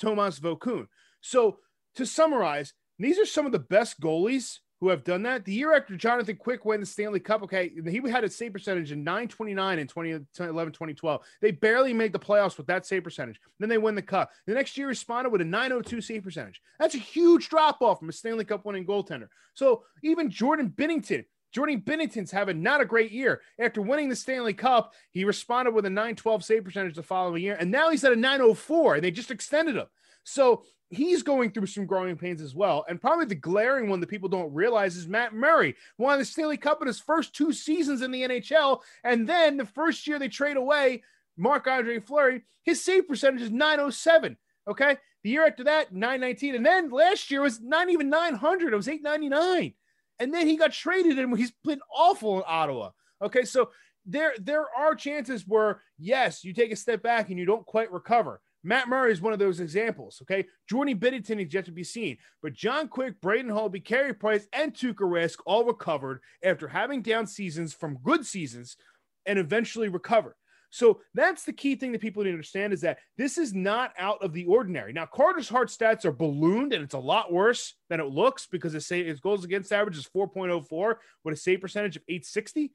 Tomas Vokoun. So to summarize, these are some of the best goalies who have done that. The year after Jonathan Quick won the Stanley Cup, okay, he had a save percentage in 929 in 2011, 2012. They barely made the playoffs with that save percentage. Then they win the cup. The next year responded with a 902 save percentage. That's a huge drop off from a Stanley Cup winning goaltender. So even Jordan Binnington, Jordan Binnington's having not a great year. After winning the Stanley Cup, he responded with a 912 save percentage the following year, and now he's at a 904, and they just extended him. So he's going through some growing pains as well. And probably the glaring one that people don't realize is Matt Murray won the Stanley Cup in his first two seasons in the NHL. And then the first year they trade away Marc Andre Fleury, his save percentage is 907. Okay. The year after that, 919. And then last year was not even 900, it was 899. And then he got traded and he's been awful in Ottawa. Okay. So there, there are chances where, yes, you take a step back and you don't quite recover. Matt Murray is one of those examples. Okay. Jordan Binnington is yet to be seen, but John Quick, Braden Holtby, Carey Price, and Tuukka Rask all recovered after having down seasons from good seasons and eventually recovered. So that's the key thing that people need to understand is that this is not out of the ordinary. Now, Carter's Hart stats are ballooned and it's a lot worse than it looks because his, his goals against average is 4.04 with a save percentage of 860.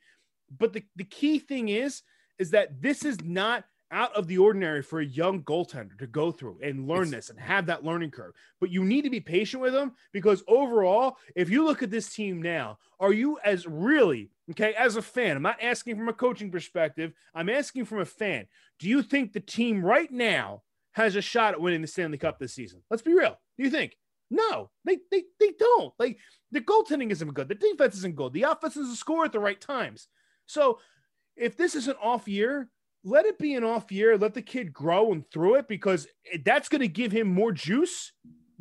But the, the key thing is, is that this is not out of the ordinary for a young goaltender to go through and learn it's, this and have that learning curve. But you need to be patient with them because overall, if you look at this team now, are you as really okay as a fan? I'm not asking from a coaching perspective. I'm asking from a fan. Do you think the team right now has a shot at winning the Stanley Cup this season? Let's be real. Do you think? No, they they they don't. Like the goaltending isn't good. The defense isn't good. The offense doesn't score at the right times. So if this is an off year, let it be an off year. Let the kid grow and through it because that's going to give him more juice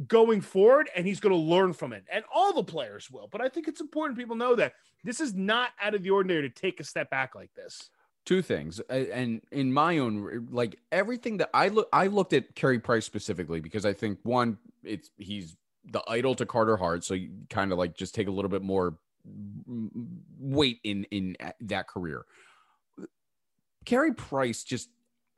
going forward, and he's going to learn from it, and all the players will. But I think it's important people know that this is not out of the ordinary to take a step back like this. two things and in my own like everything that i look i looked at Carey price specifically because i think one it's he's the idol to carter hart so you kind of like just take a little bit more weight in in uh, that career Carey price just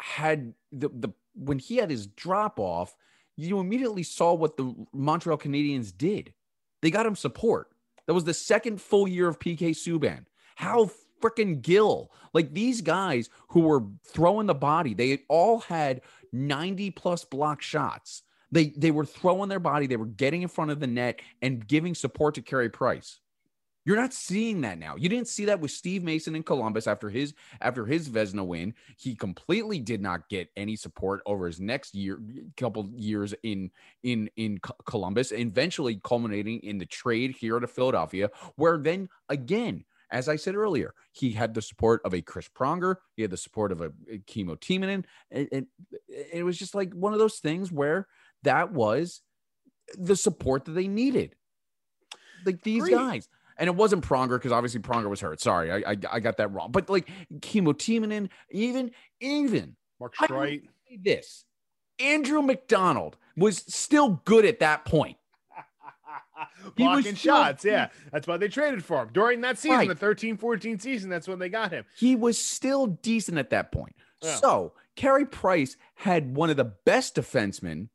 had the the when he had his drop off you immediately saw what the montreal canadiens did they got him support that was the second full year of pk subban Hal freaking Gill. Like these guys who were throwing the body, they all had 90 plus block shots. They they were throwing their body, they were getting in front of the net and giving support to Carey Price. You're not seeing that now. You didn't see that with Steve Mason in Columbus after his after his Vezina win. He completely did not get any support over his next year, couple years in in in Columbus, eventually culminating in the trade here to Philadelphia, where then again as I said earlier, he had the support of a Chris Pronger. He had the support of a, a Kimmo Timonen. And, and it was just like one of those things where that was the support that they needed. Like these Agreed. guys. And it wasn't Pronger because obviously Pronger was hurt. Sorry, I, I I got that wrong. But like Kimmo Timonen, even even Mark Streit. this, Andrew McDonald was still good at that point. He was Blocking still- shots. Yeah. That's why they traded for him. During that season, Right. the 13 14 season, that's when they got him. he was still decent at that point. Yeah. So Carey Price had one of the best defensemen.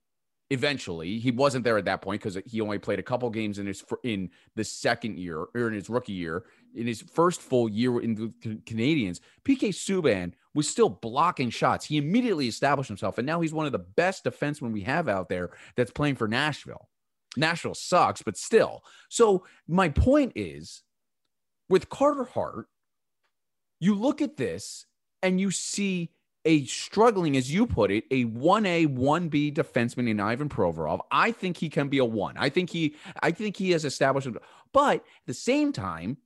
Eventually, he wasn't there at that point because he only played a couple games in his in the second year or in his rookie year. In his first full year in the Canadiens, PK Subban was still blocking shots. He immediately established himself, and now he's one of the best defensemen we have out there that's playing for Nashville. Nashville sucks, but still. So my point is, with Carter Hart, you look at this and you see a struggling, as you put it, a 1A, 1B defenseman in Ivan Provorov. I think he can be a one. I think he I think he has established but at the same time,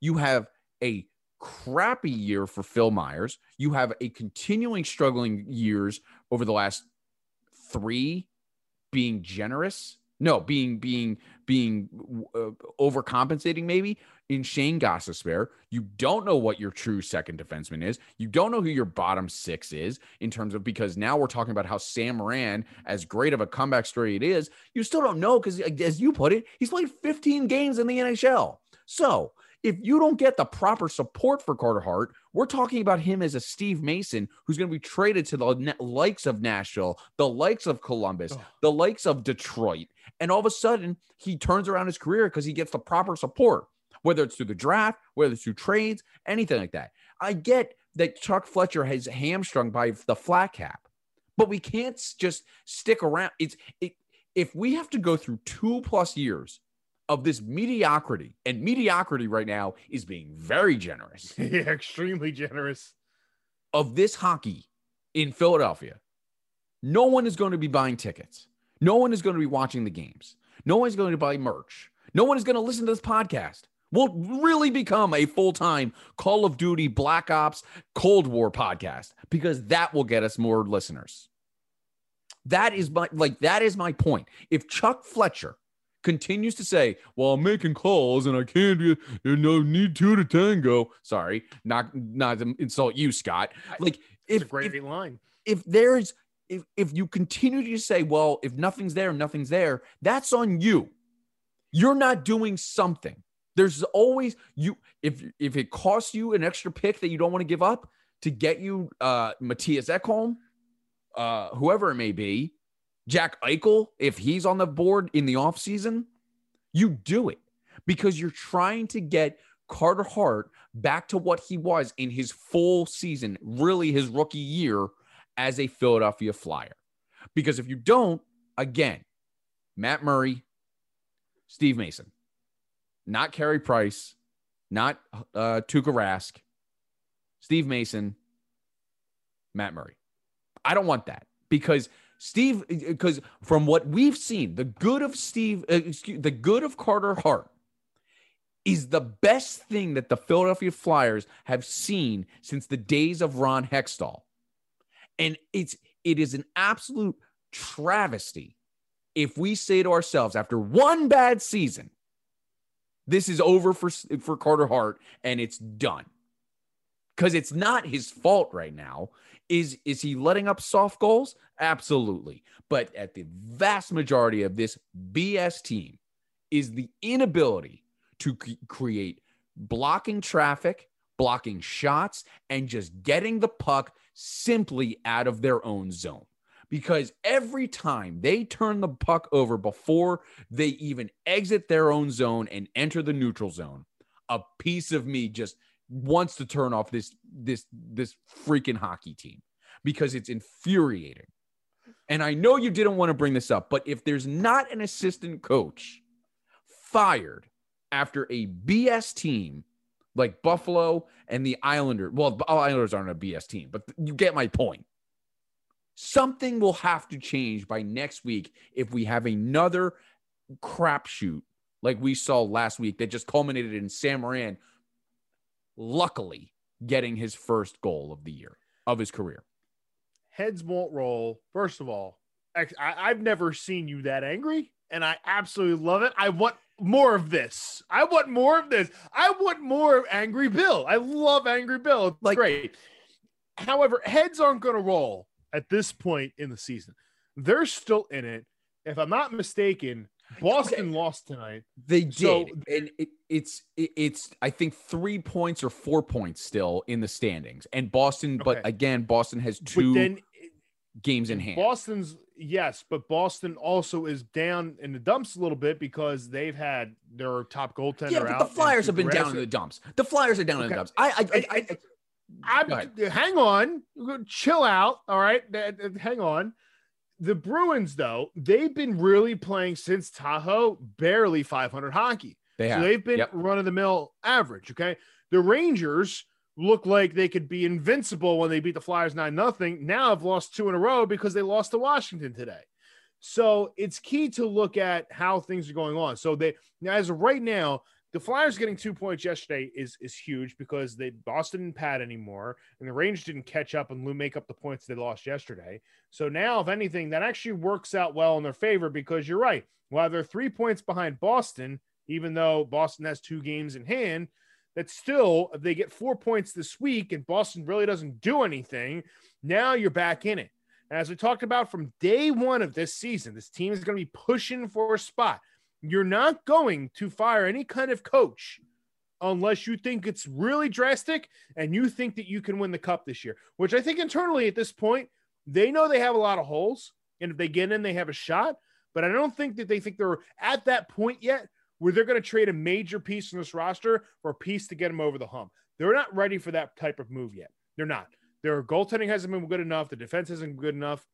you have a crappy year for Phil Myers. You have a continuing struggling years over the last three being generous. No, being being being uh, overcompensating maybe in Shane Gostisbehere. You don't know what your true second defenseman is. You don't know who your bottom six is in terms of because now we're talking about how Sam Morin, as great of a comeback story it is, you still don't know because as you put it, he's played 15 games in the NHL. So if you don't get the proper support for Carter Hart, we're talking about him as a Steve Mason who's going to be traded to the likes of Nashville, the likes of Columbus, Oh. the likes of Detroit. And all of a sudden, he turns around his career because he gets the proper support, whether it's through the draft, whether it's through trades, anything like that. I get that Chuck Fletcher has hamstrung by the flat cap, but we can't just stick around. It's it, if we have to go through two plus years of this mediocrity, and mediocrity right now is being very generous yeah, extremely generous. of this hockey in Philadelphia, no one is going to be buying tickets. No one is going to be watching the games. No one's going to buy merch. No one is going to listen to this podcast. We'll really become a full time Call of Duty, Black Ops, Cold War podcast because that will get us more listeners. That is my like that is my point. If Chuck Fletcher continues to say, "Well, I'm making calls and I can't, you know, need two to tango." Sorry, not not to insult you, Scott. Like It's if a great if, line. if there's if if you continue to say, "Well, if nothing's there, nothing's there," that's on you. You're not doing something. There's always you if if it costs you an extra pick that you don't want to give up to get you uh Mattias Ekholm, uh whoever it may be, Jack Eichel, if he's on the board in the offseason, you do it because you're trying to get Carter Hart back to what he was in his full season, really his rookie year as a Philadelphia Flyer. Because if you don't, again, Matt Murray, Steve Mason, not Carey Price, not uh, Tuukka Rask, Steve Mason, Matt Murray. I don't want that because Steve, because from what we've seen, the good of Steve, uh, excuse, the good of Carter Hart is the best thing that the Philadelphia Flyers have seen since the days of Ron Hextall. And it's it is an absolute travesty if we say to ourselves after one bad season, this is over for for Carter Hart and it's done. Cuz it's not his fault right now. Is is he letting up soft goals? Absolutely. But at the vast majority of this BS team is the inability to c- create blocking traffic, blocking shots and just getting the puck simply out of their own zone because every time they turn the puck over before they even exit their own zone and enter the neutral zone, a piece of me just wants to turn off this this this freaking hockey team because it's infuriating. And I know you didn't want to bring this up, but if there's not an assistant coach fired after a BS team like Buffalo and the Islanders, well, the Islanders aren't a BS team, but you get my point something will have to change by next week if we have another crapshoot like we saw last week that just culminated in Sam Morin, luckily getting his first goal of the year of his career. Heads won't roll. First of all, I, I've never seen you that angry, and I absolutely love it. I want more of this. I want more of this. I want more of Angry Bill. I love Angry Bill. It's Like- great. However, heads aren't going to roll at this point in the season. They're still in it. If I'm not mistaken, Boston lost tonight. They So- did, and it, it's it, it's I think three points or four points still in the standings, and Boston. But again, Boston has two then games in hand. Boston's yes, but Boston also is down in the dumps a little bit because they've had their top goaltender yeah, out. but the Flyers have been down in the dumps. The Flyers are down in the dumps. I I, I, I, I hang on, chill out. All right, hang on. The Bruins, though, they've been really playing since Tahoe, barely 500 hockey. they have. So they've been Yep. run of the mill average. Okay. The Rangers look like they could be invincible when they beat the Flyers 9 nothing. Now have lost two in a row because they lost to Washington today. So it's key to look at how things are going on. So they now as of right now, the Flyers getting two points yesterday is is huge because they Boston didn't pad anymore, and the Rangers didn't catch up and make up the points they lost yesterday. So now, if anything, that actually works out well in their favor because you're right. While they're three points behind Boston, even though Boston has two games in hand, that still if they get four points this week and Boston really doesn't do anything. Now you're back in it. And as we talked about from day one of this season, this team is going to be pushing for a spot. You're not going to fire any kind of coach unless you think it's really drastic and you think that you can win the cup this year, which I think internally at this point, they know they have a lot of holes. And if they get in, they have a shot. But I don't think that they think they're at that point yet where they're going to trade a major piece in this roster for a piece to get them over the hump. They're not ready for that type of move yet. They're not. Their goaltending hasn't been good enough. The defense isn't good enough.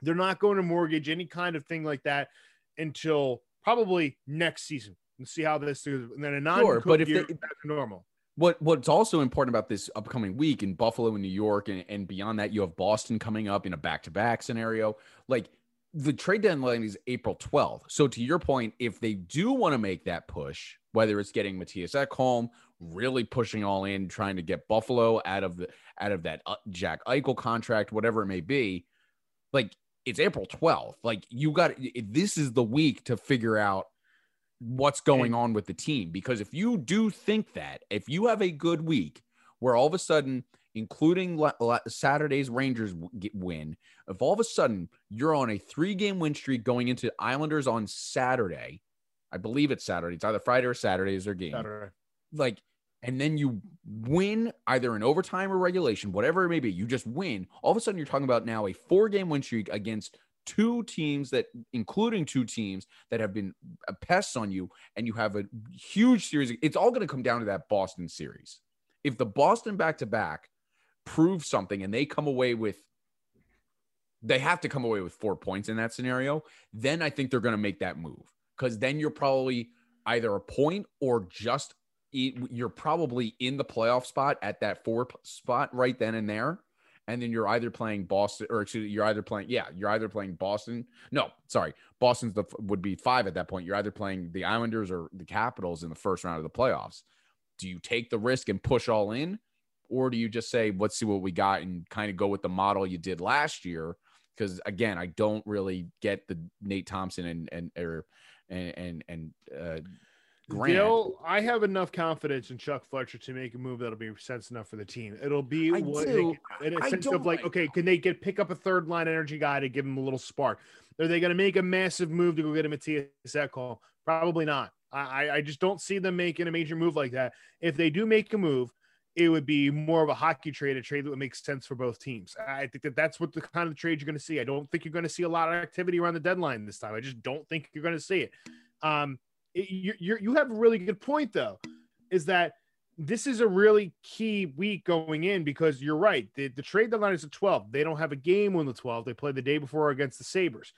They're not going to mortgage any kind of thing like that until probably next season and see how this is. And then a non Sure, but if year they- back to normal. What what's also important about this upcoming week in Buffalo and New York and, and beyond that, you have Boston coming up in a back to back scenario. Like the trade deadline is April 12th. So to your point, if they do want to make that push, whether it's getting Mattias Ekholm, really pushing all in, trying to get Buffalo out of the out of that uh, Jack Eichel contract, whatever it may be, like it's April 12th. Like you got this is the week to figure out what's going on with the team because if you do think that if you have a good week where all of a sudden including saturday's rangers win if all of a sudden you're on a three game win streak going into islanders on saturday i believe it's saturday it's either friday or saturday is their game Saturday. like and then you win either in overtime or regulation whatever it may be you just win all of a sudden you're talking about now a four game win streak against two teams that including two teams that have been pests on you and you have a huge series. It's all going to come down to that boston series. If the boston back to back prove something and they come away with they have to come away with four points in that scenario then i think they're going to make that move because then you're probably either a point or just you're probably in the playoff spot at that four spot right then and there and then you're either playing Boston or excuse me, you're either playing yeah you're either playing Boston no sorry Boston's the would be five at that point. You're either playing the Islanders or the Capitals in the first round of the playoffs. Do you take the risk and push all in or do you just say let's see what we got and kind of go with the model you did last year? Because again, I don't really get the Nate Thompson and and or and and, and uh, Grant. Bill, I have enough confidence in Chuck Fletcher to make a move that'll be sense enough for the team. It'll be I what do. they, in a I sense of like, like- okay, can they get pick up a third line energy guy to give him a little spark? Are they going to make a massive move to go get a Mattias Ekholm? Probably not. I, I- just don't see them making a major move like that. If they do make a move, it would be more of a hockey trade, a trade that would make sense for both teams. I think that that's what the kind of trade you're going to see. I don't think you're going to see a lot of activity around the deadline this time. I just don't think you're going to see it. Um, you you have a really good point though, is that this is a really key week going in because you're right. The, the trade deadline is the 12. They don't have a game on the 12. They play the day before against the Sabres.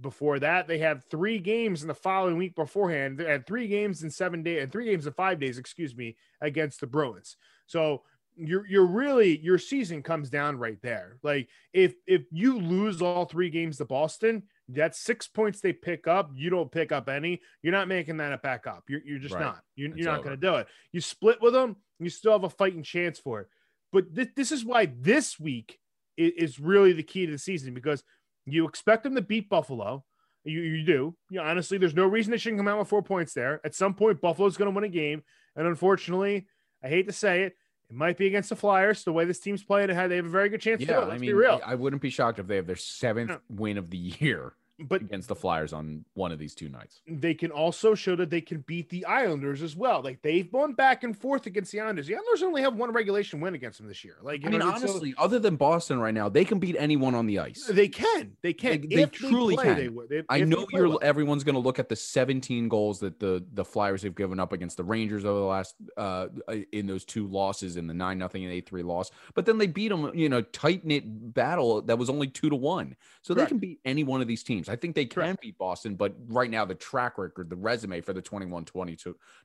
Before that, they have three games in the following week beforehand. They had three games in seven days and three games in five days, excuse me, against the Bruins. So you're you're really your season comes down right there. Like if if you lose all three games to Boston, that's six points they pick up. You don't pick up any. You're not making that back up. You're, you're just Right. not. You're, you're not going to do it. You split with them, you still have a fighting chance for it. But th- this is why this week is, is really the key to the season because you expect them to beat Buffalo. You, you do. You know, honestly, there's no reason they shouldn't come out with four points there. At some point, Buffalo's going to win a game. And unfortunately, I hate to say it, it might be against the Flyers. The way this team's playing, they have a very good chance Yeah. I Let's mean, be real. I wouldn't be shocked if they have their seventh win of the year But against the Flyers on one of these two nights. they can also show that they can beat the Islanders as well. Like they've gone back and forth against the Islanders. The Islanders only have one regulation win against them this year. Like you I mean, know, so honestly, other than Boston right now, they can beat anyone on the ice. they can. They can. They- they If truly play, can. They. If- I if know you're well. everyone's going to look at the 17 goals that the the Flyers have given up against the Rangers over the last uh in those two losses in the 9 nothing and 8-3 loss. But then they beat them, you know, tight-knit battle that was only 2 to 1. So they can beat any one of these teams. I think they can beat Boston, but right now the track record, the resume for the 21-22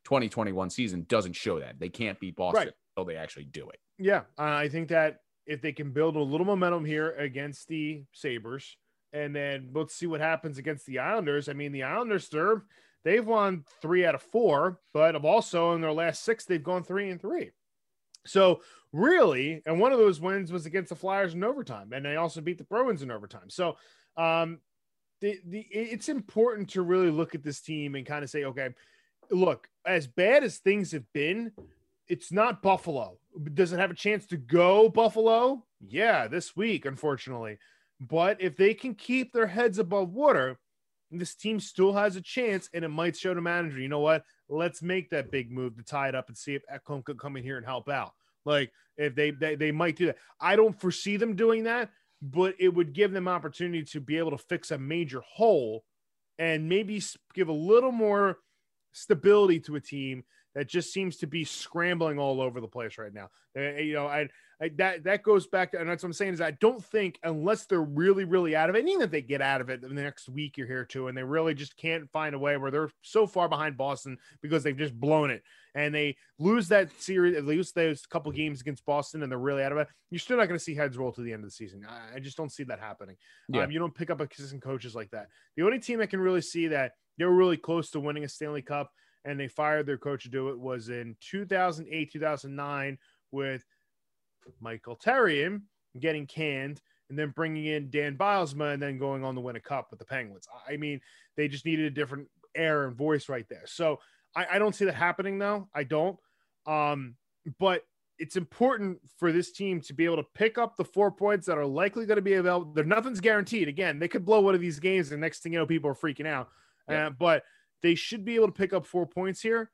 2021 season doesn't show that. They can't beat Boston Right. until they actually do it. Yeah, uh, I think that if they can build a little momentum here against the Sabres, and then let's see what happens against the Islanders. I mean, the Islanders, they're, they've won three out of four, but have also in their last six, they've gone three and three. So really, and one of those wins was against the Flyers in overtime, and they also beat the Bruins in overtime. So um, the it's important to really look at this team and kind of say, okay, look, as bad as things have been, it's not Buffalo. Does it have a chance to go Buffalo? Yeah, this week, unfortunately. But if they can keep their heads above water, this team still has a chance, and it might show the manager, you know what? Let's make that big move to tie it up and see if Ekholm could come in here and help out. Like if they, they they might do that. I don't foresee them doing that, but it would give them opportunity to be able to fix a major hole and maybe give a little more stability to a team that just seems to be scrambling all over the place right now. Uh, you know, I, I that that goes back to, and that's what I'm saying is I don't think unless they're really really out of it, and even if they get out of it in the next week you're here too, and they really just can't find a way where they're so far behind Boston because they've just blown it and they lose that series, they lose those couple games against Boston, and they're really out of it. You're still not going to see heads roll to the end of the season. I, I just don't see that happening. Yeah. Um, you don't pick up assistant coaches like that. The only team that can really see that they were really close to winning a Stanley Cup and they fired their coach to do it was in 2008, 2009 with Michel Therrien getting canned and then bringing in Dan Bylsma and then going on to win a cup with the Penguins. I mean, they just needed a different air and voice right there. So I, I don't see that happening though. I don't. Um, but it's important for this team to be able to pick up the four points that are likely going to be available. There, nothing's guaranteed. Again, they could blow one of these games, and next thing you know, people are freaking out. Yeah. Uh, but they should be able to pick up four points here.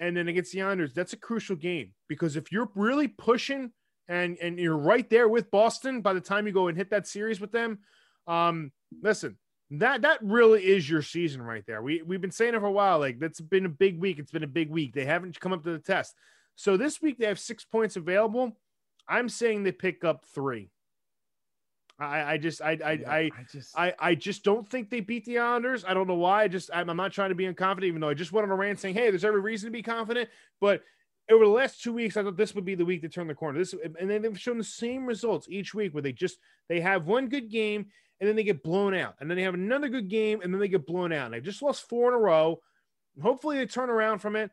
And then against the Islanders, that's a crucial game because if you're really pushing and and you're right there with Boston by the time you go and hit that series with them, um, listen, that that really is your season right there. We we've been saying it for a while. Like that's been a big week. It's been a big week. They haven't come up to the test. So this week they have six points available. I'm saying they pick up three. I, I just I I, I just I, I just don't think they beat the Islanders. I don't know why. I just I'm, I'm not trying to be unconfident, even though I just went on a rant saying, "Hey, there's every reason to be confident." But over the last two weeks, I thought this would be the week to turn the corner. This and then they've shown the same results each week, where they just they have one good game and then they get blown out, and then they have another good game and then they get blown out. And they've just lost four in a row. Hopefully, they turn around from it,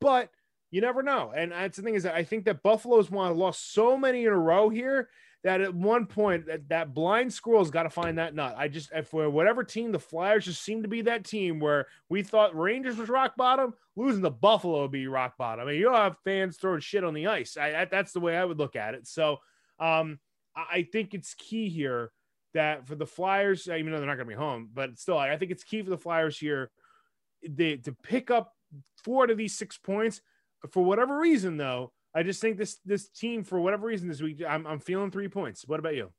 but you never know. And that's the thing is that I think that Buffalo's to lost so many in a row here that at one point that, that blind squirrel's got to find that nut. I just for whatever team the Flyers just seem to be that team where we thought Rangers was rock bottom, losing to Buffalo would be rock bottom. I mean, you'll have fans throwing shit on the ice. I, that's the way I would look at it. So um, I think it's key here that for the Flyers, even though they're not going to be home, but still, I think it's key for the Flyers here they, to pick up four of these six points. For whatever reason, though, I just think this this team, for whatever reason, this week, I'm, I'm feeling three points. What about you?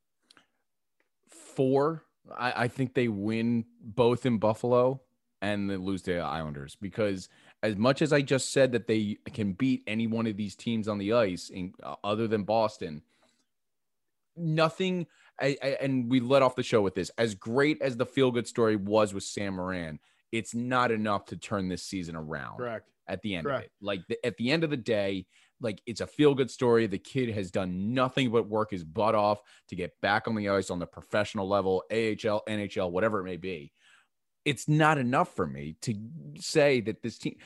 Four. I, I think they win both in Buffalo and they lose to the Islanders because as much as I just said that they can beat any one of these teams on the ice, in, uh, other than Boston, nothing. I, I, and we let off the show with this. As great as the feel good story was with Sam Morin, it's not enough to turn this season around. Correct. At the end Correct. of it, like the, at the end of the day, like it's a feel good story. The kid has done nothing but work his butt off to get back on the ice on the professional level, AHL, NHL, whatever it may be. It's not enough for me to say that this team.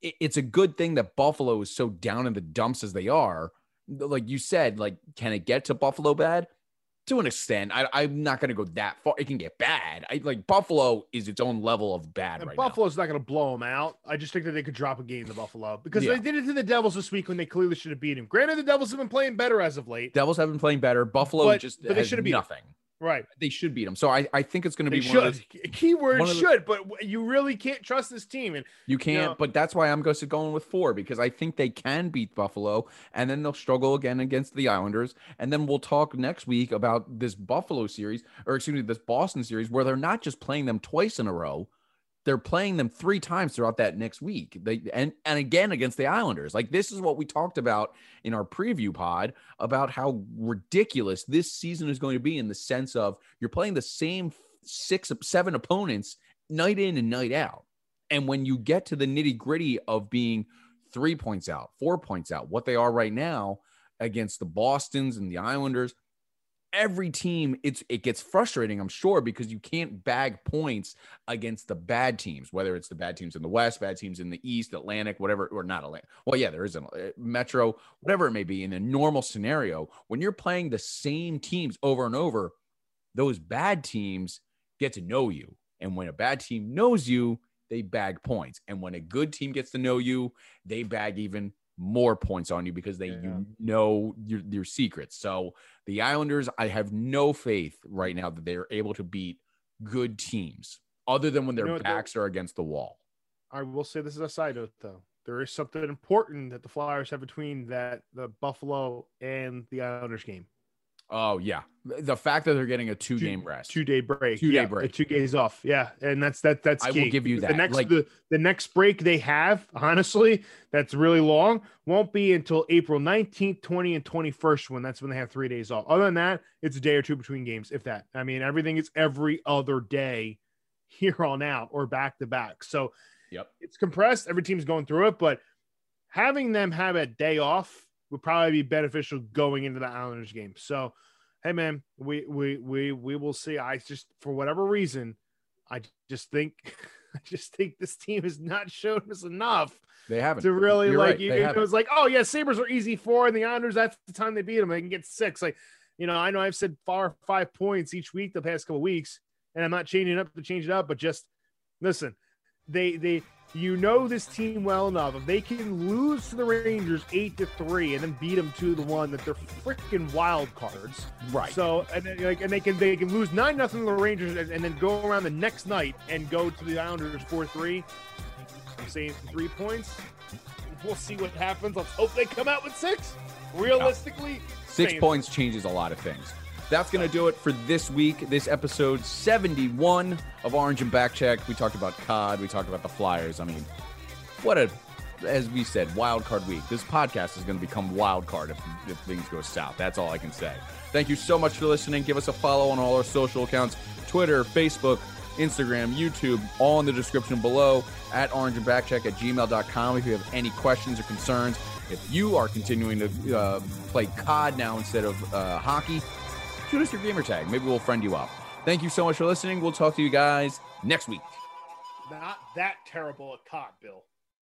It's a good thing that Buffalo is so down in the dumps as they are. Like you said, like can it get to Buffalo bad? To an extent, I, I'm not going to go that far. It can get bad. I like Buffalo is its own level of bad And right now. Buffalo's not going to blow them out. I just think that they could drop a game to Buffalo because Yeah. they did it to the Devils this week when they clearly should have beat him. Granted, the Devils have been playing better as of late. Devils have been playing better. Buffalo But- just but they should have beat nothing. Right. They should beat them. So I, I think it's going to be one of should. those, Keyword of the- should, but you really can't trust this team. And you can't. know- but that's why I'm going to going with four because I think they can beat Buffalo, and then they'll struggle again against the Islanders, and then we'll talk next week about this Buffalo series, or excuse me, this Boston series, where they're not just playing them twice in a row. They're playing them three times throughout that next week. They and and again against the Islanders. Like this is what we talked about in our preview pod about how ridiculous this season is going to be in the sense of you're playing the same six seven opponents night in and night out. And when you get to the nitty gritty of being three points out, four points out, what they are right now against the Bostons and the Islanders, every team it's it gets frustrating i'm sure because you can't bag points against the bad teams whether it's the bad teams in the west bad teams in the east atlantic whatever or not atlantic well yeah there is a uh, metro whatever it may be in a normal scenario when you're playing the same teams over and over those bad teams get to know you and when a bad team knows you they bag points and when a good team gets to know you they bag even more points on you because they Yeah. you know your, your secrets so the Islanders, I have no faith right now that they're able to beat good teams other than when their You know backs are against the wall. I will say this is a side note, though. There is something important that the Flyers have between that the Buffalo and the Islanders game. Oh, yeah. The fact that they're getting a two game rest. two day break, Two-day break. two days off, yeah, and that's that. That's I will give you that. The next Like- the, the next break they have, honestly, that's really long. Won't be until April nineteenth, twenty, and twenty first. When that's when they have three days off. Other than that, it's a day or two between games, if that. I mean, everything is every other day here on out or back to back. So Yep. it's compressed. Every team's going through it, but having them have a day off would probably be beneficial going into the Islanders game. So, hey man, we we we we will see. I just for whatever reason, I just think I just think this team has not shown us enough They haven't. to really You're like right, you, it haven't. was like, oh yeah, Sabres are easy four, and the Islanders, that's the time they beat them. They can get six. Like, you know, I know I've said far five points each week the past couple weeks, and I'm not changing up to change it up, but just listen, they they you know this team well enough. If they can lose to the Rangers eight to three and then beat them two to one, that they're freaking wild cards. Right. So and then, like and they can they can lose nine nothing to the Rangers and, and then go around the next night and go to the Islanders four three. I'm saying three points. We'll see what happens. Let's hope they come out with six. Realistically, Six points changes a lot of things. That's going to do it for this week, this episode 71 of Orange and Backcheck. We talked about COD, we talked about the Flyers. I mean, what a, as we said, wild card week. This podcast is going to become wild card if, if things go south. That's all I can say. Thank you so much for listening. Give us a follow on all our social accounts Twitter, Facebook, Instagram, YouTube, all in the description below at orange and backcheck at gmail.com if you have any questions or concerns. If you are continuing to uh, play COD now instead of uh, hockey, shoot us your gamer tag. Maybe we'll friend you up. Thank you so much for listening. We'll talk to you guys next week. not that terrible a COD, Bill.